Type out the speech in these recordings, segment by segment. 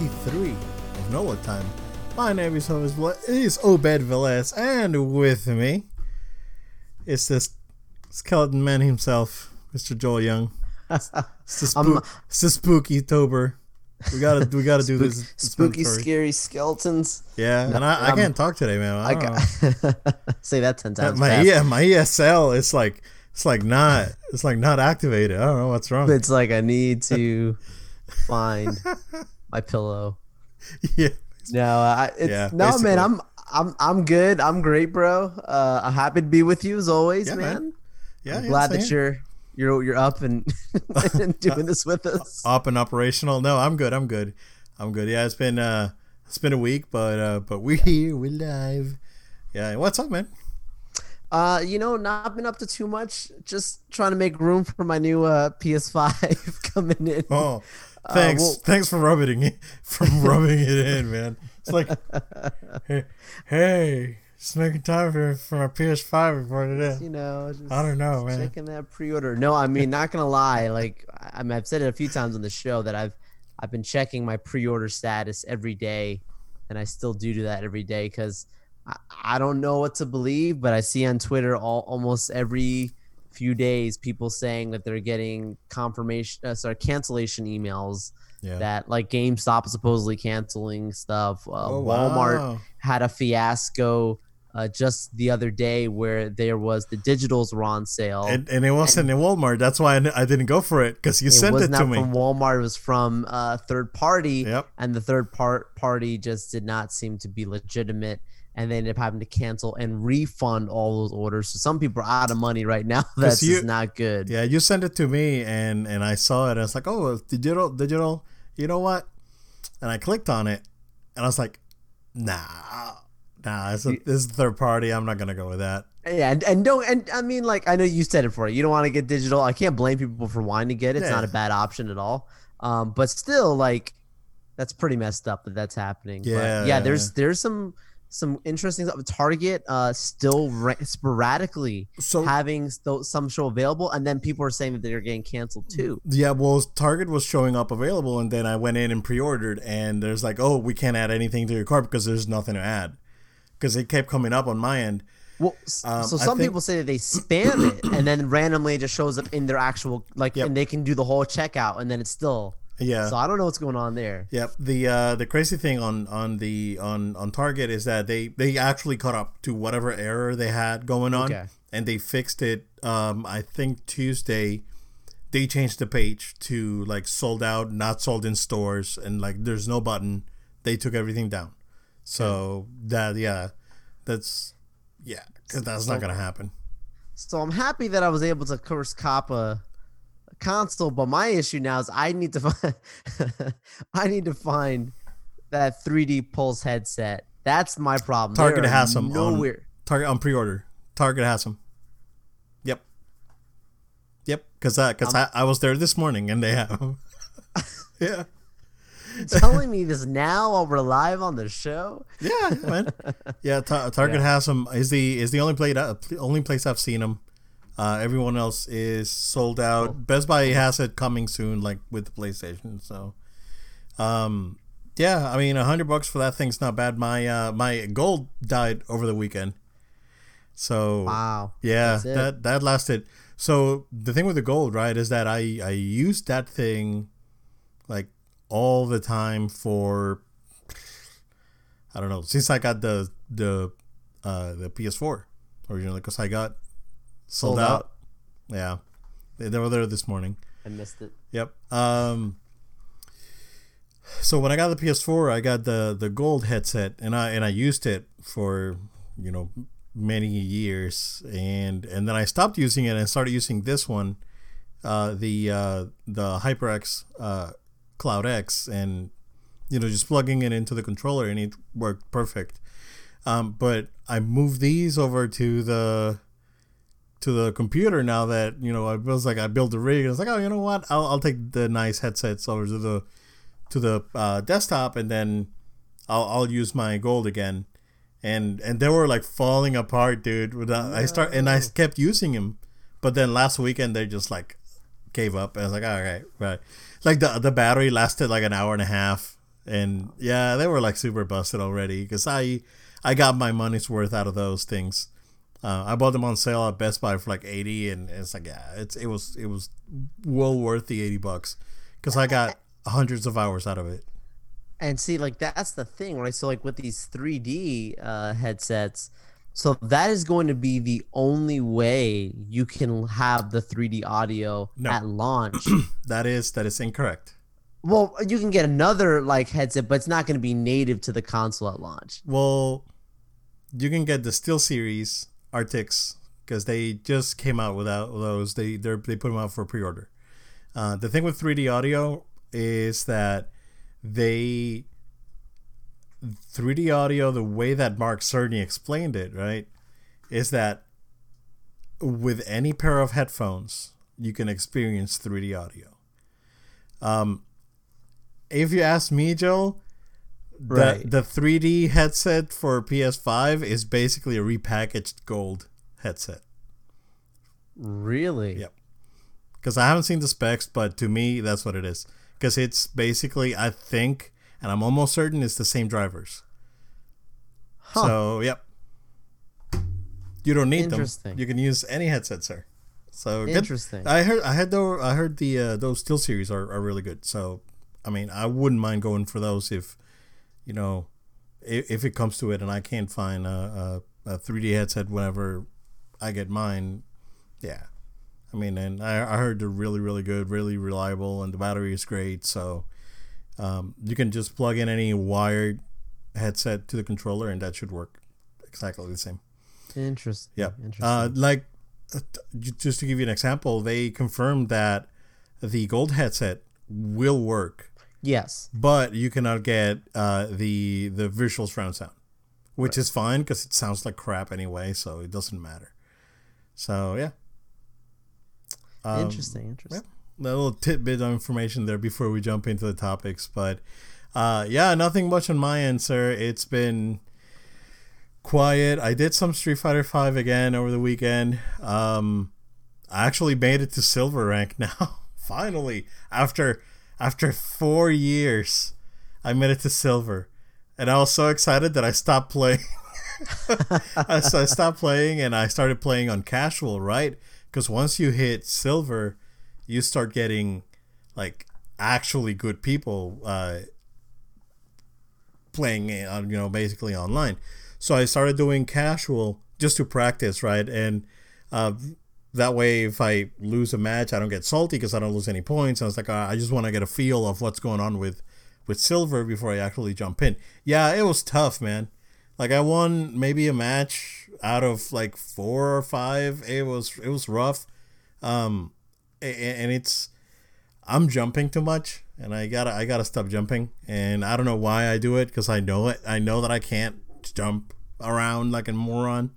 153 of NOLA Time. My name is, is Obed Velez, and with me is this skeleton man himself, Mr. Joel Young. It's the, spook, it's the spooky Tober. We gotta we gotta do Spook- this. spooky, scary skeletons. Yeah, and I, I can't talk today, man. I I don't know. got say that ten times. my yeah, my ESL it's like it's like not it's like not activated. I don't know what's wrong. It's like I need to find my pillow. yeah, No, I it's, Yeah, no basically. man. I'm I'm I'm good. I'm great, bro. Uh, I'm happy to be with you as always, Yeah, man. man. yeah. I'm yeah, glad same that you're you're you're up and, and doing this with us. up and operational. No, I'm good. I'm good. I'm good. Yeah, it's been uh it's been a week, but uh but we're here. We're live. Yeah, what's up, man? Uh, you know, not been up to too much. Just trying to make room for my new uh PS5 coming in. Oh, Uh, thanks. well- thanks for rubbing it for rubbing it in, man. It's like, hey, hey, just making time for for my PS5 before today. You know, just I don't know, man. checking that pre-order. No, I mean, not gonna lie. Like, I I mean, I've said it a few times on the show that I've I've been checking my pre-order status every day, and I still do do that every day because I, I don't know what to believe, but I see on Twitter all almost every few days people saying that they're getting confirmation, uh, sorry, cancellation emails. Yeah. That like GameStop supposedly canceling stuff. Uh, Oh, Walmart wow. had a fiasco uh, just the other day where there was the digitals were on sale. And, and it wasn't in Walmart. That's why I, I didn't go for it because you sent it sent it not to me. from Walmart. It was from uh, third party, Yep. and the third part party just did not seem to be legitimate. And they ended up having to cancel and refund all those orders. So some people are out of money right now. That's you- just not good. Yeah, you sent it to me, and and I saw it. I was like, oh, it's digital, digital. You know what? And I clicked on it, and I was like, nah, nah. This is, this is third party. I'm not gonna go with that. Yeah, and, and don't and I mean like I know you said it for it. You don't want to get digital. I can't blame people for wanting to get it. It's not a bad option at all. Um, but still, like that's pretty messed up that that's happening. But, Yeah, yeah. There's there's some some interesting stuff. Target uh still ra- sporadically So having st- some show available, and then people are saying that they're getting canceled too. yeah, well, Target was showing up available, and then I went in and pre-ordered, and there's like, oh, we can't add anything to your cart because there's nothing to add, because it kept coming up on my end. Well, Um, so some think- people say that they spam it, and then randomly it just shows up in their actual like, Yep. and they can do the whole checkout, and then it's still. Yeah. So I don't know what's going on there. Yep. The uh, the crazy thing on on the on on Target is that they they actually caught up to whatever error they had going on, Okay. and they fixed it. Um, I think Tuesday, they changed the page to like sold out, not sold in stores, and like there's no button. They took everything down. So that yeah, that's yeah, 'cause that's not gonna happen. So I'm happy that I was able to curse cop a, a console, but my issue now is I need to find I need to find that 3D Pulse headset. That's my problem. Target has them on nowhere. Target on pre-order. Target has them. Yep. Yep. Because I because um, I, I was there this morning and they have yeah. telling me this now while we're live on the show. Yeah, man. Yeah, Ta- Target has them. Is the is the only place only place I've seen them. Uh, everyone else is sold out. Best Buy has it coming soon, like with the PlayStation. So, um, yeah, I mean, a hundred bucks for that thing's not bad. My uh, my gold died over the weekend, so Wow. yeah, that that lasted. So the thing with the gold, right, is that I I used that thing like all the time for I don't know since I got the the uh the PS4 originally because I got sold, Sold out. out. Yeah, they, they were there this morning. I missed it. Yep. Um. So when I got the PS4, I got the the gold headset, and I and I used it for you know many years, and and then I stopped using it and started using this one, uh, the uh, the HyperX uh, Cloud X, and you know just plugging it into the controller, and it worked perfect. Um, but I moved these over to the to the computer now that you know I was like I built the rig. I was like, oh, you know what? I'll, I'll take the nice headsets over to the to the uh, desktop, and then I'll I'll use my gold again. And and they were like falling apart, dude. Without, I start and I kept using them, but then last weekend they're just like gave up. I was like, all right, right. Like the the battery lasted like an hour and a half, and yeah, they were like super busted already because I I got my money's worth out of those things. Uh, I bought them on sale at Best Buy for like eighty, and it's like yeah, it's it was it was well worth the eighty bucks because I got hundreds of hours out of it. And see, like that's the thing, right? So like with these 3D uh, headsets, so that is going to be the only way you can have the 3D audio No. at launch. That is that is incorrect. well, you can get another like headset, but it's not going to be native to the console at launch. Well, you can get the Steel Series Arctis because they just came out without those. They they they put them out for pre-order. Uh, the thing with 3D audio is that they 3D audio, the way that Mark Cerny explained it, right, is that with any pair of headphones, you can experience 3D audio. Um, if you ask me, the, Right. the 3D headset for PS5 is basically a repackaged gold headset. Really? Yep. Because I haven't seen the specs, but to me, that's what it is. Because it's basically, I think, and I'm almost certain it's the same drivers. Huh. So, yep. You don't need them. You can use any headset, sir. So good. Interesting. I heard. I had though. I heard the uh, those Steel series are, are really good. So, I mean, I wouldn't mind going for those if, you know, if, if it comes to it, and I can't find a, a, a 3D headset whenever I get mine. Yeah, I mean, and I, I heard they're really really good, really reliable, and the battery is great. So, um, you can just plug in any wired headset to the controller, and that should work exactly the same. Interesting. Yeah. Interesting. Uh, like, uh, just to give you an example, they confirmed that the gold headset will work, yes. but you cannot get uh, the the visual surround sound, which is fine because it sounds like crap anyway, so it doesn't matter. So yeah. Um, interesting. Interesting. a little tidbit of information there before we jump into the topics. But uh, yeah, nothing much on my end, sir. It's been quiet. I did some Street Fighter Five again over the weekend. Um, I actually made it to silver rank now. Finally, after after four years, I made it to silver, and I was so excited that I stopped playing. I, so I stopped playing and I started playing on casual, right? Because once you hit silver, you start getting like actually good people uh, playing on you know basically online. So I started doing casual just to practice, right? And uh, that way, if I lose a match, I don't get salty because I don't lose any points. I was like, uh, I just want to get a feel of what's going on with with silver before I actually jump in. Yeah, it was tough, man. Like I won maybe a match out of like four or five. It was it was rough. Um, and it's I'm jumping too much, and I gotta I gotta stop jumping. And I don't know why I do it because I know it. I know that I can't jump around like a moron,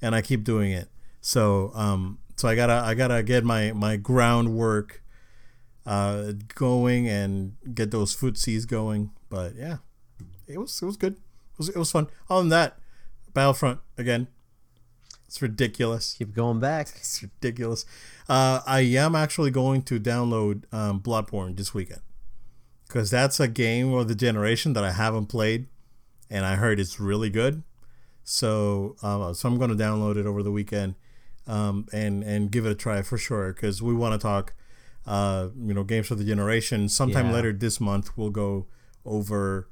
and I keep doing it. So um, so I gotta I gotta get my my groundwork uh going and get those footsies going. But yeah, it was it was good. It was it was fun. Other than that, Battlefront again. It's ridiculous. Keep going back. It's ridiculous. Uh, I am actually going to download um, Bloodborne this weekend because that's a game of the generation that I haven't played, and I heard it's really good. So, uh, so I'm going to download it over the weekend um, and and give it a try for sure because we want to talk, uh, you know, games of the generation. Sometime Yeah. later this month, we'll go over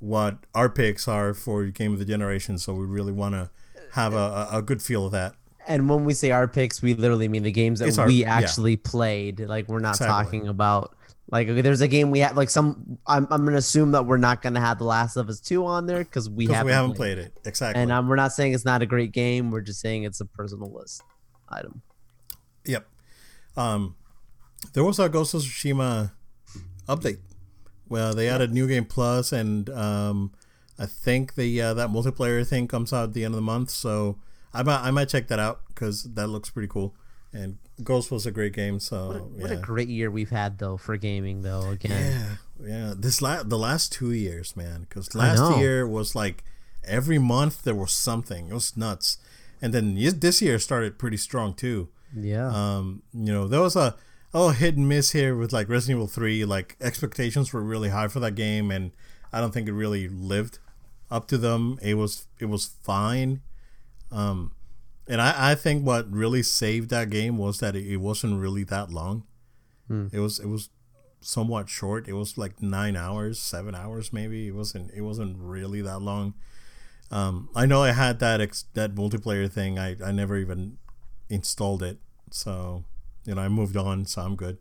what our picks are for game of the generation. So we really want to have a, a good feel of that. And when we say our picks, we literally mean the games that our- we yeah. actually played. Like we're not Exactly. talking about like there's a game we have like some. I'm I'm gonna assume that we're not gonna have The Last of Us two on there because we haven't we haven't played it exactly. And um, we're not saying it's not a great game. We're just saying it's a personal list item. yep. Um, there was a Ghost of Tsushima update. Well, they added New Game Plus, and um, I think the uh, that multiplayer thing comes out at the end of the month. So I might I might check that out because that looks pretty cool. And Ghost was a great game. So What a, what yeah. a great year we've had though for gaming though. Again, Yeah, yeah. This la- the last two years, man, because last year was like every month there was something. It was nuts, and then this year started pretty strong too. yeah. Um, you know, there was a oh hit and miss here with like Resident Evil Three. Like expectations were really high for that game, and I don't think it really lived up to them. It was it was fine. Um, and I, I think what really saved that game was that it, it wasn't really that long. Hmm. It was it was somewhat short. It was like nine hours, seven hours maybe. It wasn't it wasn't really that long. Um, I know I had that ex- that multiplayer thing. I, I never even installed it, so you know I moved on. So I'm good,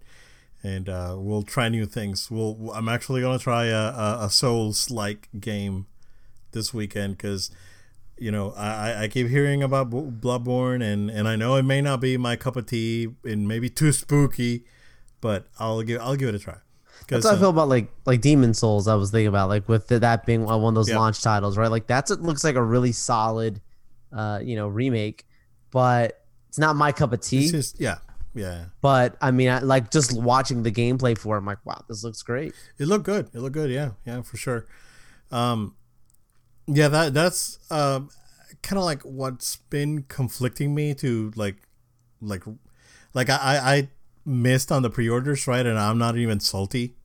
and uh, we'll try new things. We'll I'm actually gonna try a, a, a Souls like game this weekend because you know I, I keep hearing about Bloodborne and and I know it may not be my cup of tea and maybe too spooky, but I'll give I'll give it a try. That's how I feel about like like Demon's Souls. I was thinking about like with the, that being one of those Yep. launch titles, right? Like that's it looks like a really solid, uh, you know, remake, but it's not my cup of tea. It's just yeah yeah. but I mean, I, like just watching the gameplay for it, I'm like, wow, this looks great. It looked good. It looked good. Yeah, yeah, for sure. Um, yeah, that that's um, kind of like what's been conflicting me to like, like, like I I missed on the pre-orders, right? And I'm not even salty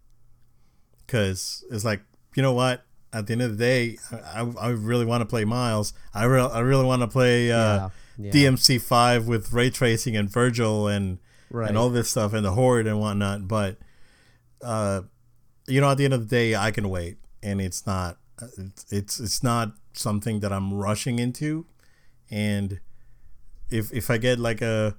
because it's like you know what. At the end of the day, I, I really want to play Miles. I real I really want to play uh, yeah, DMC five with ray tracing and Virgil and right. and all this stuff and the horde and whatnot. But uh, you know, at the end of the day, I can wait, and it's not it's it's, it's not something that I'm rushing into. And if if I get like a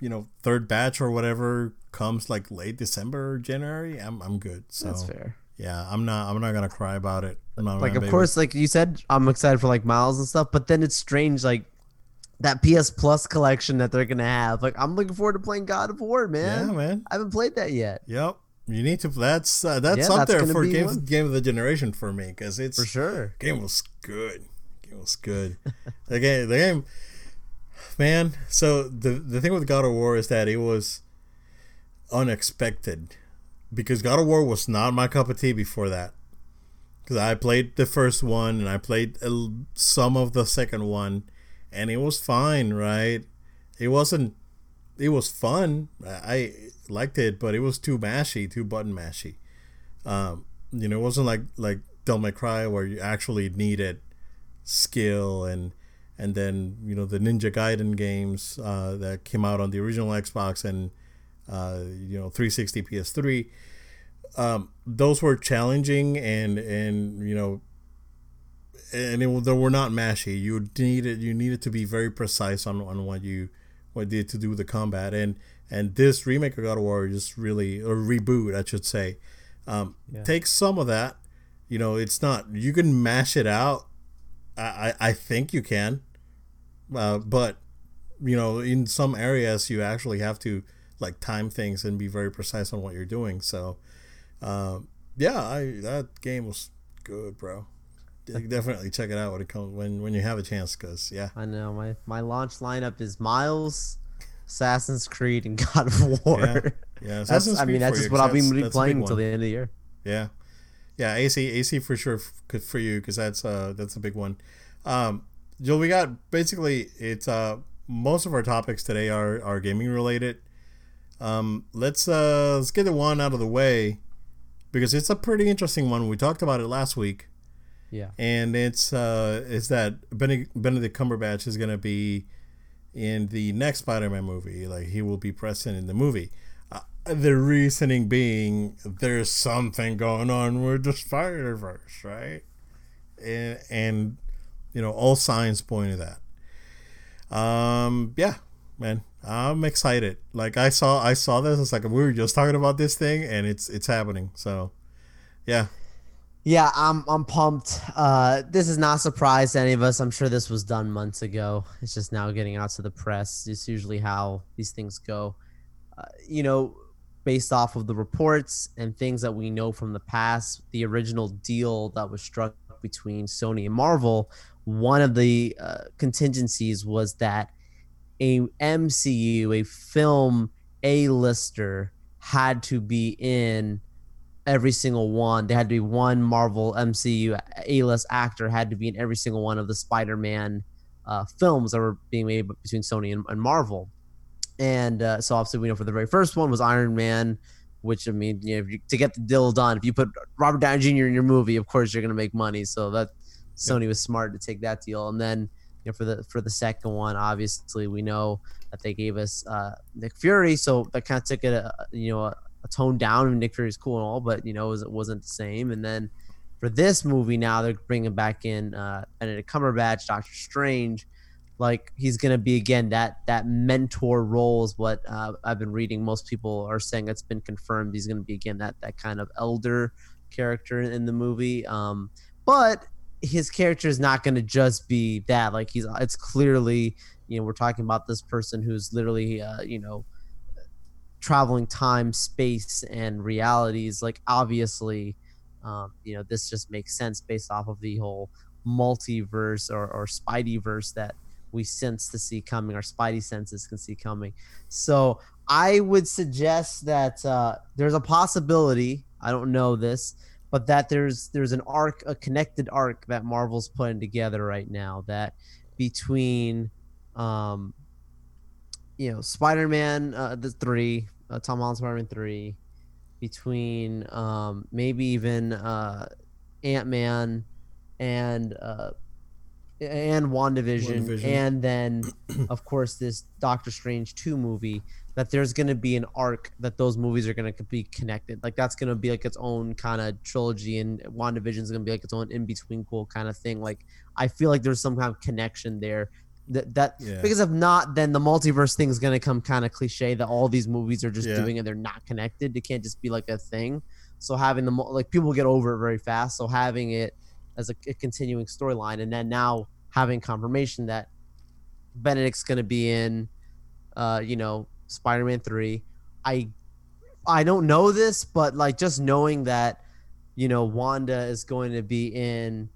you know third batch or whatever comes like late December or January, I'm I'm good. So That's fair. yeah, I'm not I'm not gonna cry about it. Like, of baby- course, like you said, I'm excited for like Miles and stuff, but then it's strange, like that PS Plus collection that they're gonna have. Like, I'm looking forward to playing God of War, man. yeah, man. I haven't played that yet, Yep. You need to. That's uh, that's Yeah, up that's there for game one. game of the generation for me because it's for sure. game was good. Game was good. the game, the game, man. So the the thing with God of War is that it was unexpected because God of War was not my cup of tea before that. Because I played the first one and I played some of the second one, and it was fine, right? It wasn't. It was fun. I liked it, but it was too mashy, too button mashy. Um, you know, it wasn't like like Devil May Cry where you actually needed skill and and then you know the Ninja Gaiden games uh, that came out on the original Xbox and uh, you know 360 PS3. Um, those were challenging and and you know and it, they were not mashy. You needed you needed to be very precise on, on what you what did to do with the combat and and this remake of God of War just really or reboot I should say um, Yeah. takes some of that. You know, it's not you can mash it out. I I, I think you can, uh, but you know in some areas you actually have to like time things and be very precise on what you're doing. So um, yeah, I that game was good, bro. De- Definitely check it out when it comes when when you have a chance, cause yeah, I know my my launch lineup is Miles, Assassin's Creed, and God of War. Yeah. yeah. That's, Assassin's I mean, that's just what I'll be that's- that's a big playing until the end of the year. Yeah, yeah. AC AC for sure f- for you because that's uh that's a big one. Um, Joel, we got basically it's uh most of our topics today are are gaming related. Um, let's uh let's get the one out of the way because it's a pretty interesting one. We talked about it last week, Yeah. and it's uh is that Benedict, Benedict Cumberbatch is gonna be in the next Spider-Man movie. Like he will be present in the movie. Uh, the reasoning being there's something going on with the Spider Verse, right? And and you know all signs point to that. Um, yeah, man, I'm excited. Like I saw, I saw this. It's like we were just talking about this thing, and it's it's happening. So, yeah, Yeah, I'm I'm pumped. Uh, this is not a surprise to any of us. I'm sure this was done months ago. It's just now getting out to the press. It's usually how these things go. Uh, you know, based off of the reports and things that we know from the past, the original deal that was struck between Sony and Marvel, one of the uh, contingencies was that a MCU, a film A-lister, had to be in every single one. There had to be one Marvel MCU A-list actor had to be in every single one of the Spider-Man uh, films that were being made between Sony and, and Marvel. and uh, so obviously we know for the very first one was Iron Man, which I mean, you know, you, to get the deal done, if you put Robert Downey Jr. in your movie, of course you're going to make money. So that Sony was smart to take that deal, and then you know for the for the second one, obviously we know that they gave us uh, Nick Fury, so that kind of took it, a, you know, a, a tone down. And Nick Fury's cool and all, but you know, it, was, wasn't the same. And then for this movie now, they're bringing back in uh, Benedict Cumberbatch, Doctor Strange. Like he's gonna be again that that mentor role is what uh, I've been reading. Most people are saying it's been confirmed. He's gonna be again that that kind of elder character in the movie. Um, but his character is not going to just be that like he's it's clearly you know we're talking about this person who's literally uh, you know traveling time space and realities like obviously um, you know this just makes sense based off of the whole multiverse or, or spideyverse that we sense to see coming our spidey senses can see coming. So i would suggest that uh, there's a possibility i don't know this but that there's there's an arc a connected arc that marvel's putting together right now that between um, you know, Spider Man, uh, the three, uh, Tom Holland Spider Man three, between um, maybe even uh, Ant Man and uh, and WandaVision, WandaVision, and then of course this Doctor Strange two movie. That there's going to be an arc that those movies are going to be connected. Like that's going to be like its own kind of trilogy, and WandaVision is going to be like its own in between cool kind of thing. Like I feel like there's some kind of connection there that that yeah. because if not then the multiverse thing is going to come kind of cliche that all these movies are just yeah. doing and they're not connected it can't just be like a thing so having the like people get over it very fast so having it as a, a continuing storyline and then now having confirmation that benedict's going to be in uh you know spider-man 3 i i don't know this but like just knowing that you know wanda is going to be in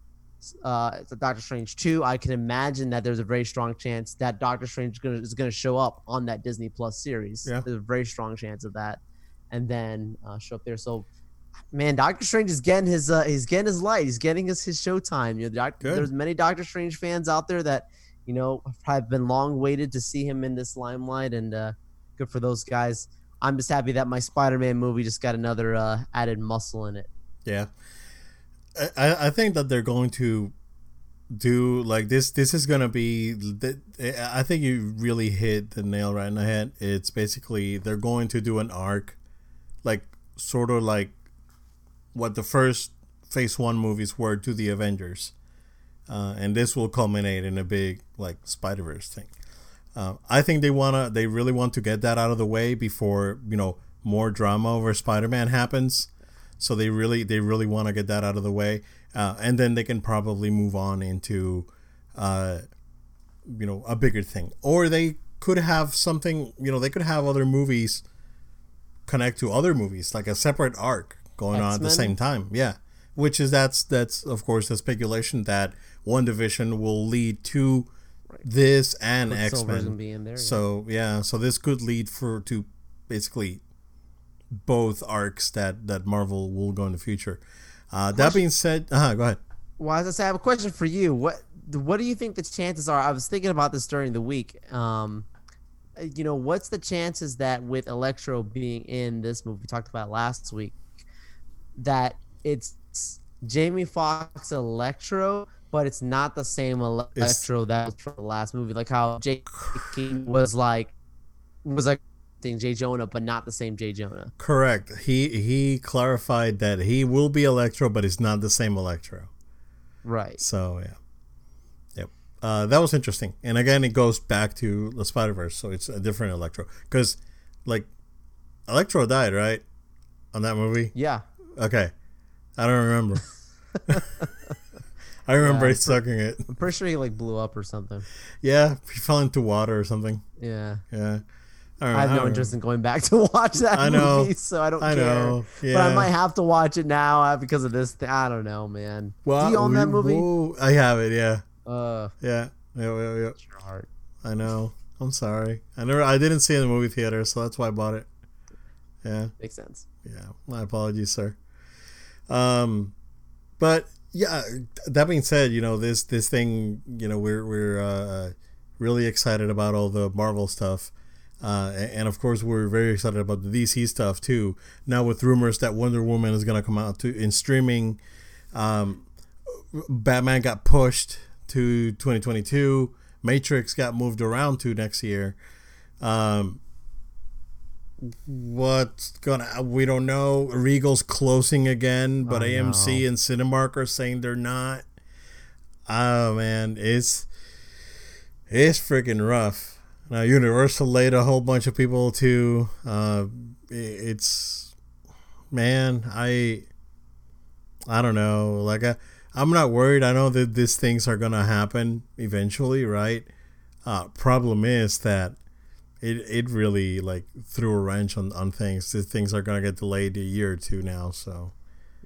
uh, Doctor Strange 2, I can imagine that there's a very strong chance that Doctor Strange is gonna, show up on that Disney Plus series. Yeah. There's a very strong chance of that, and then uh, show up there. So, man, Doctor Strange is getting his uh, he's getting his light. He's getting his his showtime. You know, doc- there's many Doctor Strange fans out there that you know have been long waited to see him in this limelight, and uh, good for those guys. I'm just happy that my Spider-Man movie just got another uh, added muscle in it. Yeah. I, I think that they're going to do like this this is gonna be i think you really hit the nail right in the head. It's basically they're going to do an arc like sort of like what the first phase one movies were to the avengers. Uh, and this will culminate in a big like spider-verse thing. Uh, i think they wanna they really want to get that out of the way before you know more drama over spider-man happens so they really they really want to get that out of the way, uh, and then they can probably move on into, uh, you know, a bigger thing. Or they could have something. You know, they could have other movies connect to other movies, like a separate arc going X-Men? on at the same time. Yeah, which is that's that's of course the speculation that WandaVision will lead to this and X Men. So yeah, so this could lead for to basically both arcs that that Marvel will go in the future. Uh, that being said, uh go ahead. Well, as I say, I have a question for you. What what do you think the chances are? I was thinking about this during the week. Um, you know, what's the chances that with Electro being in this movie, we talked about last week, that it's Jamie Foxx Electro, but it's not the same Electro it's, that was from the last movie, like how Jake King was like was like Jay Jonah, but not the same Jay Jonah. Correct. He he clarified that he will be Electro, but it's not the same Electro. Right. So yeah, yep. Uh, that was interesting, and again, it goes back to the Spider Verse, so it's a different Electro because, like, Electro died right on that movie. Yeah. Okay, I don't remember. I remember yeah, sucking it. I'm pretty sure he like blew up or something. Yeah, he fell into water or something. Yeah. Yeah. I, have no interest in going back to watch that I know, movie, so I don't I care. Know, yeah. But I might have to watch it now uh, because of this. Thing. I don't know, man. Well, Do you own we, that movie? I have it. Yeah. Uh. Yeah. Yeah. Yeah. yeah. Your heart. I know. I'm sorry. I never. I didn't see it in the movie theater, so that's why I bought it. Yeah. Makes sense. Yeah. My apologies, sir. Um, but yeah. That being said, you know this this thing. You know we're we're uh, really excited about all the Marvel stuff. Uh, and of course, we're very excited about the DC stuff too. Now with rumors that Wonder Woman is gonna come out to in streaming, um, Batman got pushed to 2022. Matrix got moved around to next year. Um, what's gonna? We don't know. Regal's closing again, but Oh, AMC no. and Cinemark are saying they're not. Oh man, it's it's freaking rough. Now Universal laid a whole bunch of people to. Uh, it's man, I I don't know. Like I, I'm not worried. I know that these things are gonna happen eventually, right? Uh, problem is that it it really like threw a wrench on on things. These things are gonna get delayed a year or two now. So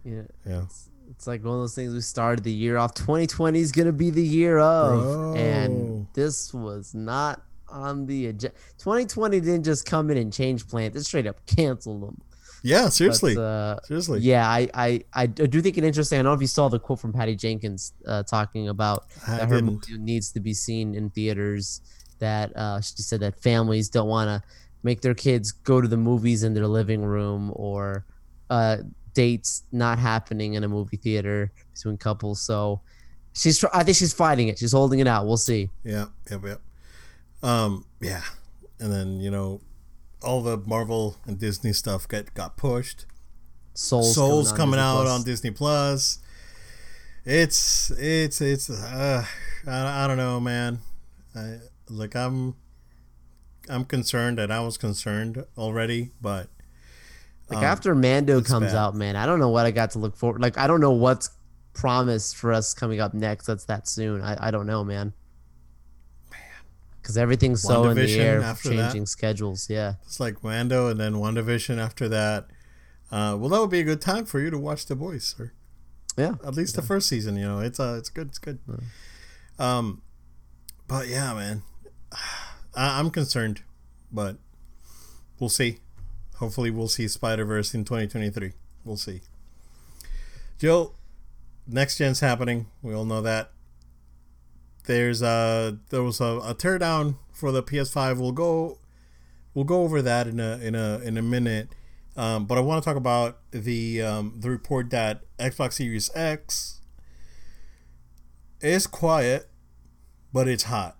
Yeah. yeah, It's like one of those things we started the year off. 2020 is going to be the year of. Bro. And this was not on the agenda. 2020 didn't just come in and change plans. It straight up canceled them. yeah. Seriously, But, uh, seriously. yeah, I, I, I do think it interesting. I don't know if you saw the quote from Patty Jenkins uh, talking about I that her didn't. movie needs to be seen in theaters. That uh, she said that families don't want to make their kids go to the movies in their living room or uh, dates not happening in a movie theater between couples. So she's, I think she's fighting it. She's holding it out. We'll see. Yeah, yep, yep. Um, yeah, and then you know, all the Marvel and Disney stuff got got pushed. Souls, Souls coming Disney out Plus. on Disney Plus. It's it's it's uh, I, I don't know, man. I, like I'm I'm concerned, and I was concerned already, but Like um, after Mando comes bad. out, man, I don't know what I got to look forward. Like I don't know what's promised for us coming up next. That's that soon. I, I don't know, man. Because everything's so in the air, after that. changing schedules. Yeah, it's like Wando, and then WandaVision after that. Uh, well, that would be a good time for you to watch The Boys, sir. yeah. at least the first season. You know, it's uh, it's good, it's good. Um, but yeah, man, I, I'm concerned, but we'll see. Hopefully, we'll see Spider Verse in 2023. We'll see. Joe, next gen's happening. We all know that. There's a there was a, a teardown for the PS5. We'll go we'll go over that in a in a in a minute. Um, but I want to talk about the um, the report that Xbox Series X is quiet, but it's hot.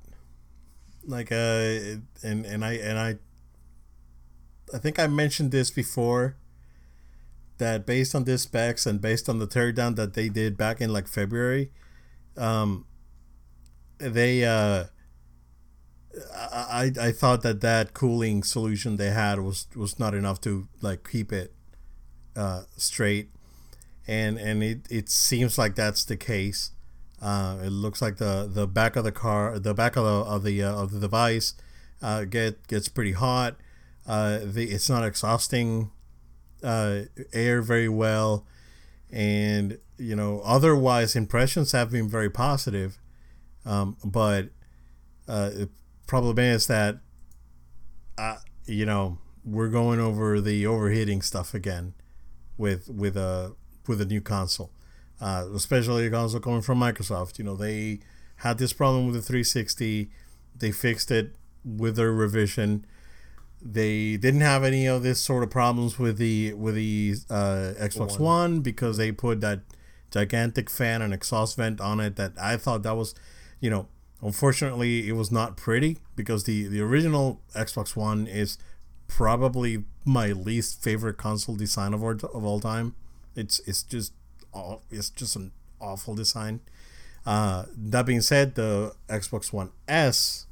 Like uh, and and I and I I think I mentioned this before. That based on this specs and based on the teardown that they did back in like February, um, they uh, I I thought that that cooling solution they had was was not enough to like keep it uh, straight, and and it, it seems like that's the case. Uh, it looks like the, the back of the car, the back of the of the uh, of the device, uh, get gets pretty hot. Uh, the, it's not exhausting uh, air very well, and you know otherwise impressions have been very positive, um, but uh, the problem is that uh, you know we're going over the overheating stuff again with with a with a new console, uh, especially a console coming from Microsoft. You know they had this problem with the 360, they fixed it with their revision. They didn't have any of this sort of problems with the with the uh, Xbox One because they put that gigantic fan and exhaust vent on it that I thought that was, you know, unfortunately it was not pretty because the the original Xbox One is probably my least favorite console design of all, of all time. It's it's just it's just an awful design. Uh, that being said, the Xbox One S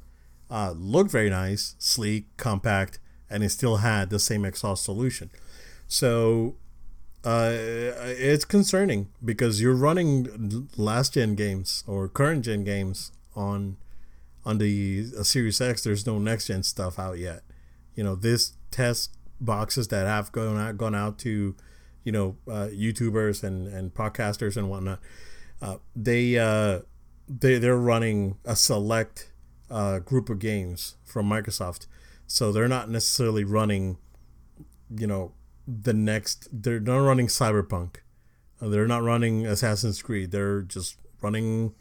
uh, looked very nice, sleek, compact, and it still had the same exhaust solution. So uh, it's concerning because you're running last gen games or current gen games on on the uh, Series X. There's no next gen stuff out yet. You know, this test boxes that have gone out gone out to you know uh, YouTubers and and podcasters and whatnot. Uh, they uh, they they're running a select uh, group of games from Microsoft, so they're not necessarily running, you know, the next. They're not running Cyberpunk, Uh, they're not running Assassin's Creed. They're just running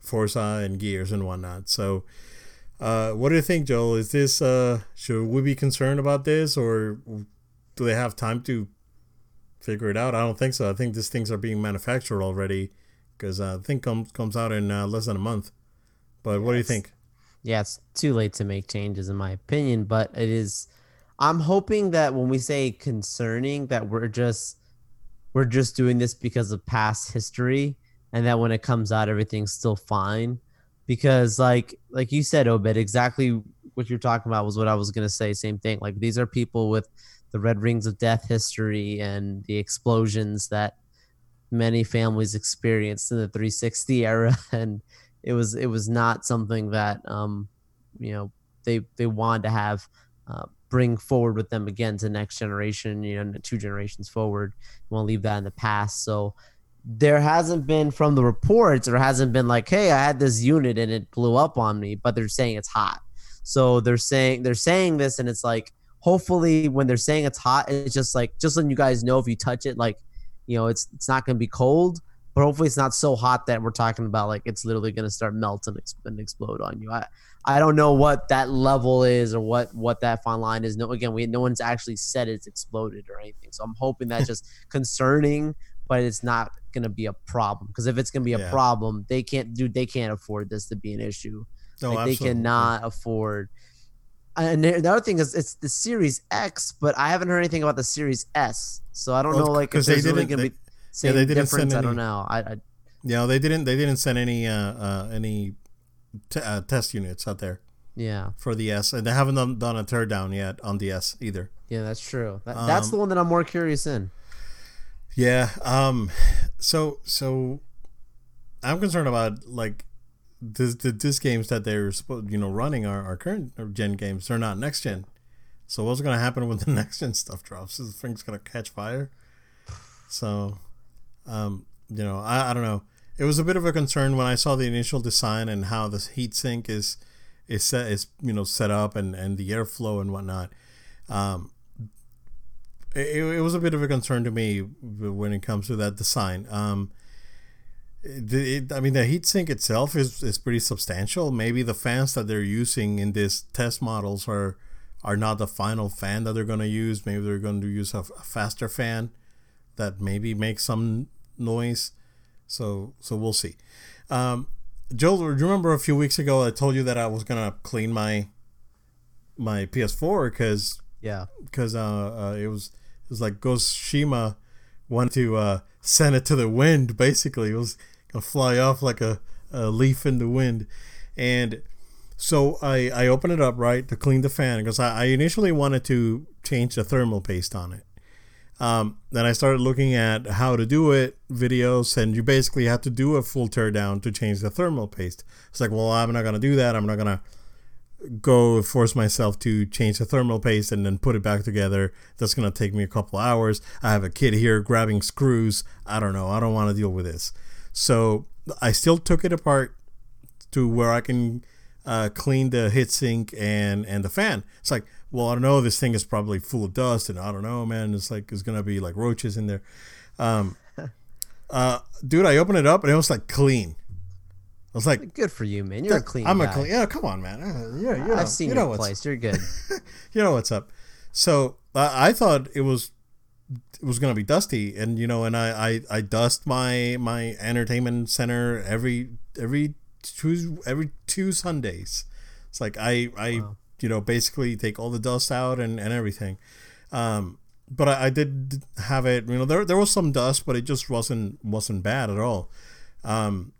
Forza and Gears and whatnot. So Uh, what do you think, Joel? Is this uh, should we be concerned about this, or do they have time to figure it out? I don't think so. I think these things are being manufactured already because uh, I think comes comes out in uh, less than a month. But what do you think? Yeah, it's too late to make changes, in my opinion. But it is. I'm hoping that when we say concerning, that we're just we're just doing this because of past history, and that when it comes out, everything's still fine. Because like like you said, Obed, exactly what you're talking about was what I was gonna say. Same thing. Like these are people with the red rings of death history and the explosions that many families experienced in the 360 era and it was it was not something that um you know they they wanted to have uh, bring forward with them again to next generation you know two generations forward. Want to leave that in the past. So there hasn't been from the reports there hasn't been like hey i had this unit and it blew up on me but they're saying it's hot. So they're saying they're saying this and it's like hopefully when they're saying it's hot it's just like just letting you guys know if you touch it like you know it's it's not to be cold but hopefully it's not so hot that we're talking about like it's literally going to start melting and explode on you. I i don't know what that level is or what what that fine line is no again we no one's actually said it's exploded or anything so i'm hoping that's just concerning but it's not going to be a problem because if it's going to be a yeah. problem they can't do they can't afford this to be an issue no, like they cannot afford and the other thing is it's the Series X, but I haven't heard anything about the Series S. So I don't well, know like if there's really gonna they, be same yeah, they didn't difference. Send any, I don't know. I, I yeah, they didn't they didn't send any uh, uh any t- uh, test units out there. Yeah. For the S, and they haven't done, done a teardown yet on the S either. Yeah, that's true. That, that's um, the one that I'm more curious in. Yeah. Um. So so, I'm concerned about like this the this games that they're you know running are, are current gen games. They're not next gen. So what's gonna happen when the next gen stuff drops? Is the thing's gonna catch fire? So, um, you know, I, I don't know. It was a bit of a concern when I saw the initial design and how the heat sink is is set is you know set up and and the airflow and whatnot. Um, it, it was a bit of a concern to me when it comes to that design. Um, it, I mean, the heatsink itself is, is pretty substantial. Maybe the fans that they're using in these test models are are not the final fan that they're going to use. Maybe they're going to use a, a, faster fan that maybe makes some noise. So so we'll see. Um, Joel, do you remember a few weeks ago I told you that I was gonna clean my my PS4 because yeah because uh, uh, it was it was like Ghost Shima wanted to uh, send it to the wind. Basically, it was gonna fly off like a, a leaf in the wind, and so I I opened it up right to clean the fan because I, I initially wanted to change the thermal paste on it. Um, then I started looking at how to do it videos, and you basically have to do a full teardown to change the thermal paste. It's like, well, I'm not gonna do that. I'm not gonna go force myself to change the thermal paste and then put it back together. That's going to take me a couple hours. I have a kid here grabbing screws. I don't know. I don't want to deal with this. So I still took it apart to where I can uh, clean the heatsink and and the fan. It's like, well, I don't know. This thing is probably full of dust, and I don't know, man. It's like it's gonna be like roaches in there. Um, uh, dude, I opened it up and it was like clean. I was like, "Good for you, man. You're a clean." I'm guy. a clean. Yeah, come on, man. Uh, yeah, you know, I've seen you know your place. You're good. you know what's up. So uh, I thought it was it was gonna be dusty, and you know, and I I, I dust my my entertainment center every every two every two Sundays. It's like I I wow. you know basically take all the dust out and and everything. Um, but I, I did have it. You know, there there was some dust, but it just wasn't wasn't bad at all. Um,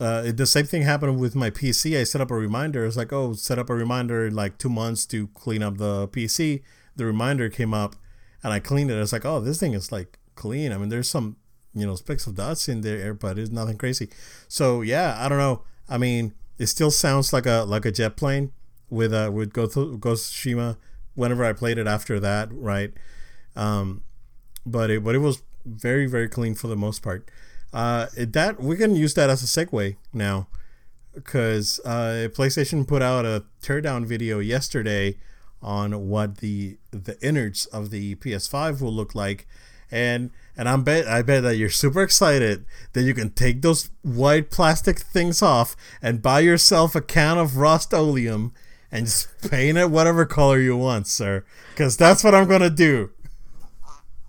uh, the same thing happened with my PC. I set up a reminder. It's like, oh, set up a reminder in like two months to clean up the PC. The reminder came up, and I cleaned it. It's like, oh, this thing is like clean. I mean, there's some, you know, specks of dust in there, but it's nothing crazy. So yeah, I don't know. I mean, it still sounds like a like a jet plane with uh with Ghost Ghost Shima. Whenever I played it after that, right? Um, but it but it was very very clean for the most part. Uh, that we can use that as a segue now, because uh, PlayStation put out a teardown video yesterday on what the the innards of the PS5 will look like, and and I'm bet I bet that you're super excited that you can take those white plastic things off and buy yourself a can of Rust-Oleum and just paint it whatever color you want, sir. Because that's what I'm gonna do.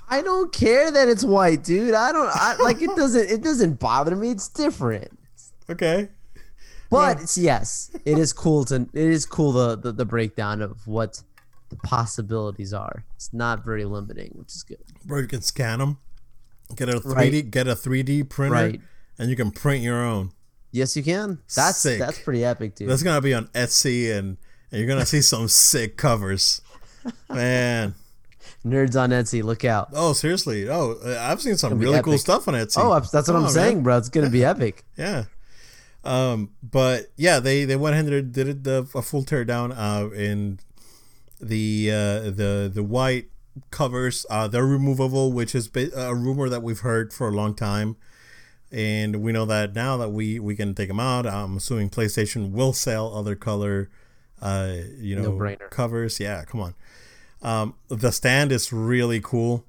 I don't care that it's white, dude. I don't I, like it. Doesn't it doesn't bother me? It's different. Okay. But it's, yes, it is cool to it is cool the, the the breakdown of what the possibilities are. It's not very limiting, which is good. Bro, you can scan them, get a 3D, Right. get a 3D printer, Right. and you can print your own. Yes, you can. That's Sick. that's pretty epic, dude. That's gonna be on Etsy, and, and you're gonna see some sick covers, man. Nerds on Etsy, look out. Oh, seriously? Oh, uh, I've seen some really cool stuff on Etsy. Oh, that's what Come I'm on, saying, bro. It's gonna be epic. Yeah. Um, but yeah, they they went ahead and did it the a full teardown. Uh, in the uh, the the white covers, uh, they're removable, which is a rumor that we've heard for a long time. And we know that now that we we can take them out. I'm assuming PlayStation will sell other color, uh, you know, No-brainer. covers. Yeah, come on. Um, the stand is really cool,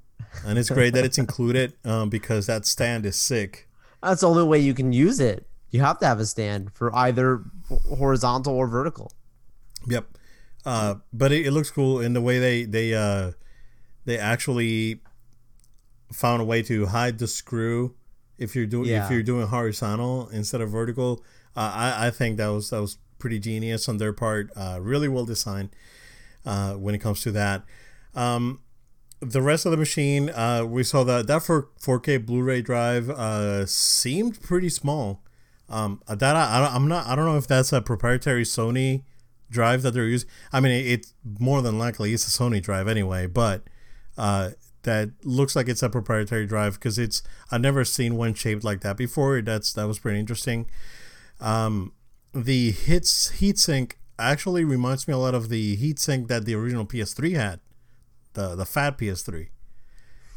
and it's great that it's included um, because that stand is sick. That's the only way you can use it. You have to have a stand for either horizontal or vertical. Yep. Uh, but it, it looks cool in the way they they uh, they actually found a way to hide the screw if you're doing Yeah. if you're doing horizontal instead of vertical. Uh, I I think that was that was pretty genius on their part. Uh, really well designed uh, when it comes to that. Um, the rest of the machine, uh, we saw that that for 4K Blu-ray drive uh, seemed pretty small. Um, that I, I don't- I'm not I don't know if that's a proprietary Sony drive that they're using. I mean, it, it's more than likely it's a Sony drive anyway, but uh, that looks like it's a proprietary drive because it's I've never seen one shaped like that before. That's that was pretty interesting. Um, the hits heatsink actually reminds me a lot of the heatsink that the original PS3 had, the the fat PS3,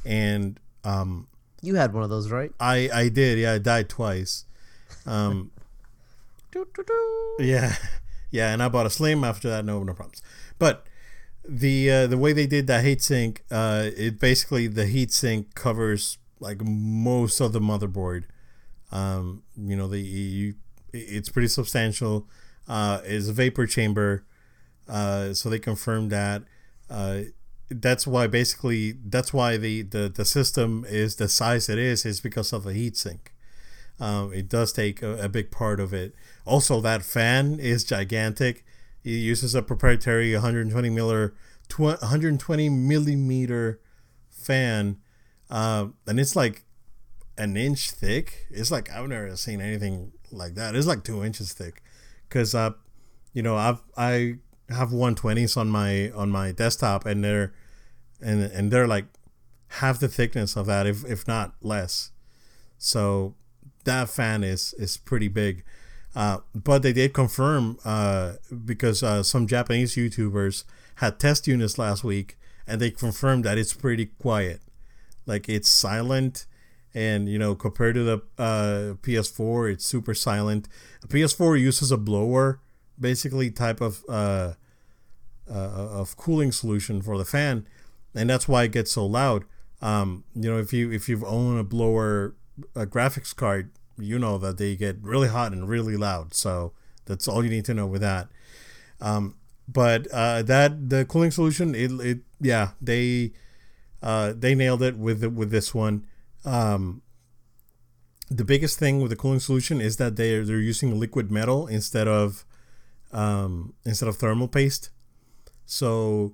and um, You had one of those, right? I I did yeah I died twice. Um, yeah, yeah, and I bought a slim after that. No, no problems. But the uh, the way they did that heatsink, uh, it basically the heatsink covers like most of the motherboard. Um, you know, the you, it's pretty substantial. Uh, it's a vapor chamber, uh, so they confirmed that. Uh, that's why basically that's why the, the the system is the size it is is because of the heatsink. Um, it does take a, a big part of it. Also, that fan is gigantic. It uses a proprietary 120 miller, 120 millimeter fan, uh, and it's like an inch thick. It's like I've never seen anything like that. It's like two inches thick, because uh, you know I've I have 120s on my on my desktop, and they're and and they're like half the thickness of that, if if not less. So that fan is is pretty big. Uh, but they did confirm uh, because uh, some Japanese YouTubers had test units last week, and they confirmed that it's pretty quiet. Like it's silent, and you know compared to the uh, PS4, it's super silent. The PS4 uses a blower, basically type of uh, uh, of cooling solution for the fan, and that's why it gets so loud. Um, you know, if you if you've owned a blower a graphics card, you know that they get really hot and really loud. So that's all you need to know with that. Um, but uh, that the cooling solution, it, it yeah they uh, they nailed it with with this one. Um, the biggest thing with the cooling solution is that they're they're using liquid metal instead of um, instead of thermal paste. So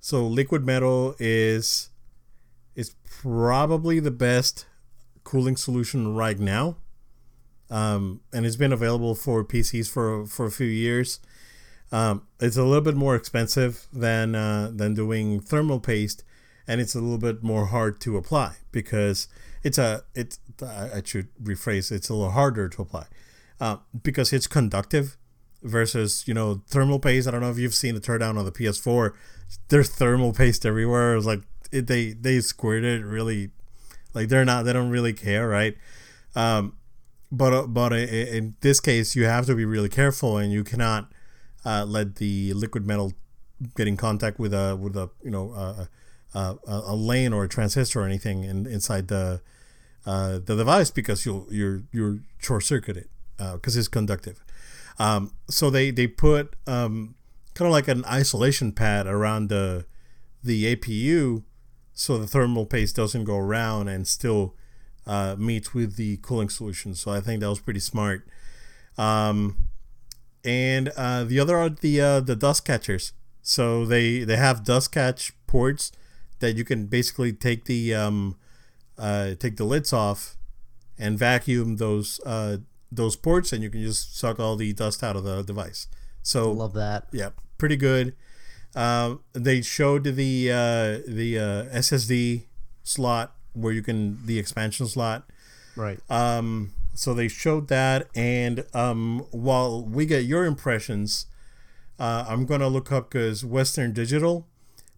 so liquid metal is is probably the best cooling solution right now. Um, and it's been available for PCs for for a few years. Um, it's a little bit more expensive than uh, than doing thermal paste, and it's a little bit more hard to apply because it's a it's I should rephrase it's a little harder to apply uh, because it's conductive versus you know thermal paste. I don't know if you've seen the teardown on the PS4. There's thermal paste everywhere. It's like it, they they squirt it really like they're not they don't really care, right? Um, but uh, but in this case, you have to be really careful, and you cannot uh, let the liquid metal get in contact with a with a you know uh, uh, a lane or a transistor or anything in, inside the uh, the device because you'll you're you're short circuited because uh, it's conductive. Um, so they they put um, kind of like an isolation pad around the the APU so the thermal paste doesn't go around and still uh, meets with the cooling solution. So I think that was pretty smart. Um, and uh, the other are the uh, the dust catchers. So they they have dust catch ports that you can basically take the um, uh, take the lids off and vacuum those uh, those ports, and you can just suck all the dust out of the device. So love that. Yeah, pretty good. Uh, they showed the uh, the uh, SSD slot where you can the expansion slot. Right. Um, so they showed that, and um, while we get your impressions, uh, I'm gonna look up because Western Digital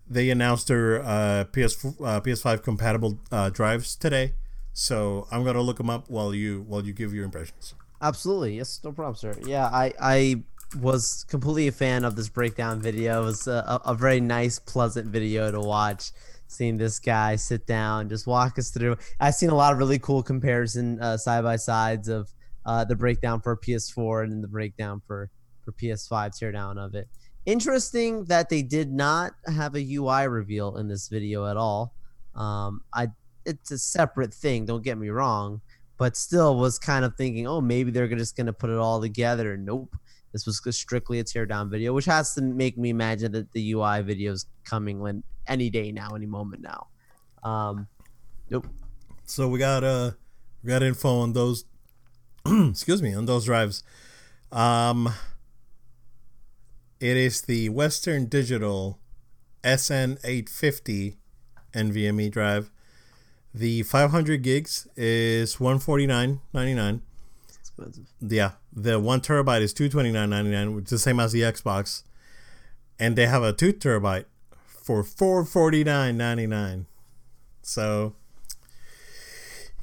they announced their uh, PS uh, PS5 compatible uh, drives today. So I'm gonna look them up while you while you give your impressions. Absolutely, yes, no problem, sir. Yeah, I I was completely a fan of this breakdown video. It was a, a very nice, pleasant video to watch. Seeing this guy sit down, just walk us through. I've seen a lot of really cool comparison uh, side by sides of uh, the breakdown for PS4 and the breakdown for for PS5 teardown of it. Interesting that they did not have a UI reveal in this video at all. Um, I it's a separate thing. Don't get me wrong, but still was kind of thinking, oh, maybe they're just gonna put it all together. Nope. This was strictly a teardown video, which has to make me imagine that the UI video is coming when any day now, any moment now. Um, nope. So we got uh we got info on those. excuse me, on those drives. Um, it is the Western Digital SN850 NVMe drive. The 500 gigs is 149.99. Expensive. Yeah, the one terabyte is 229.99, which is the same as the Xbox, and they have a two terabyte for 449.99. So,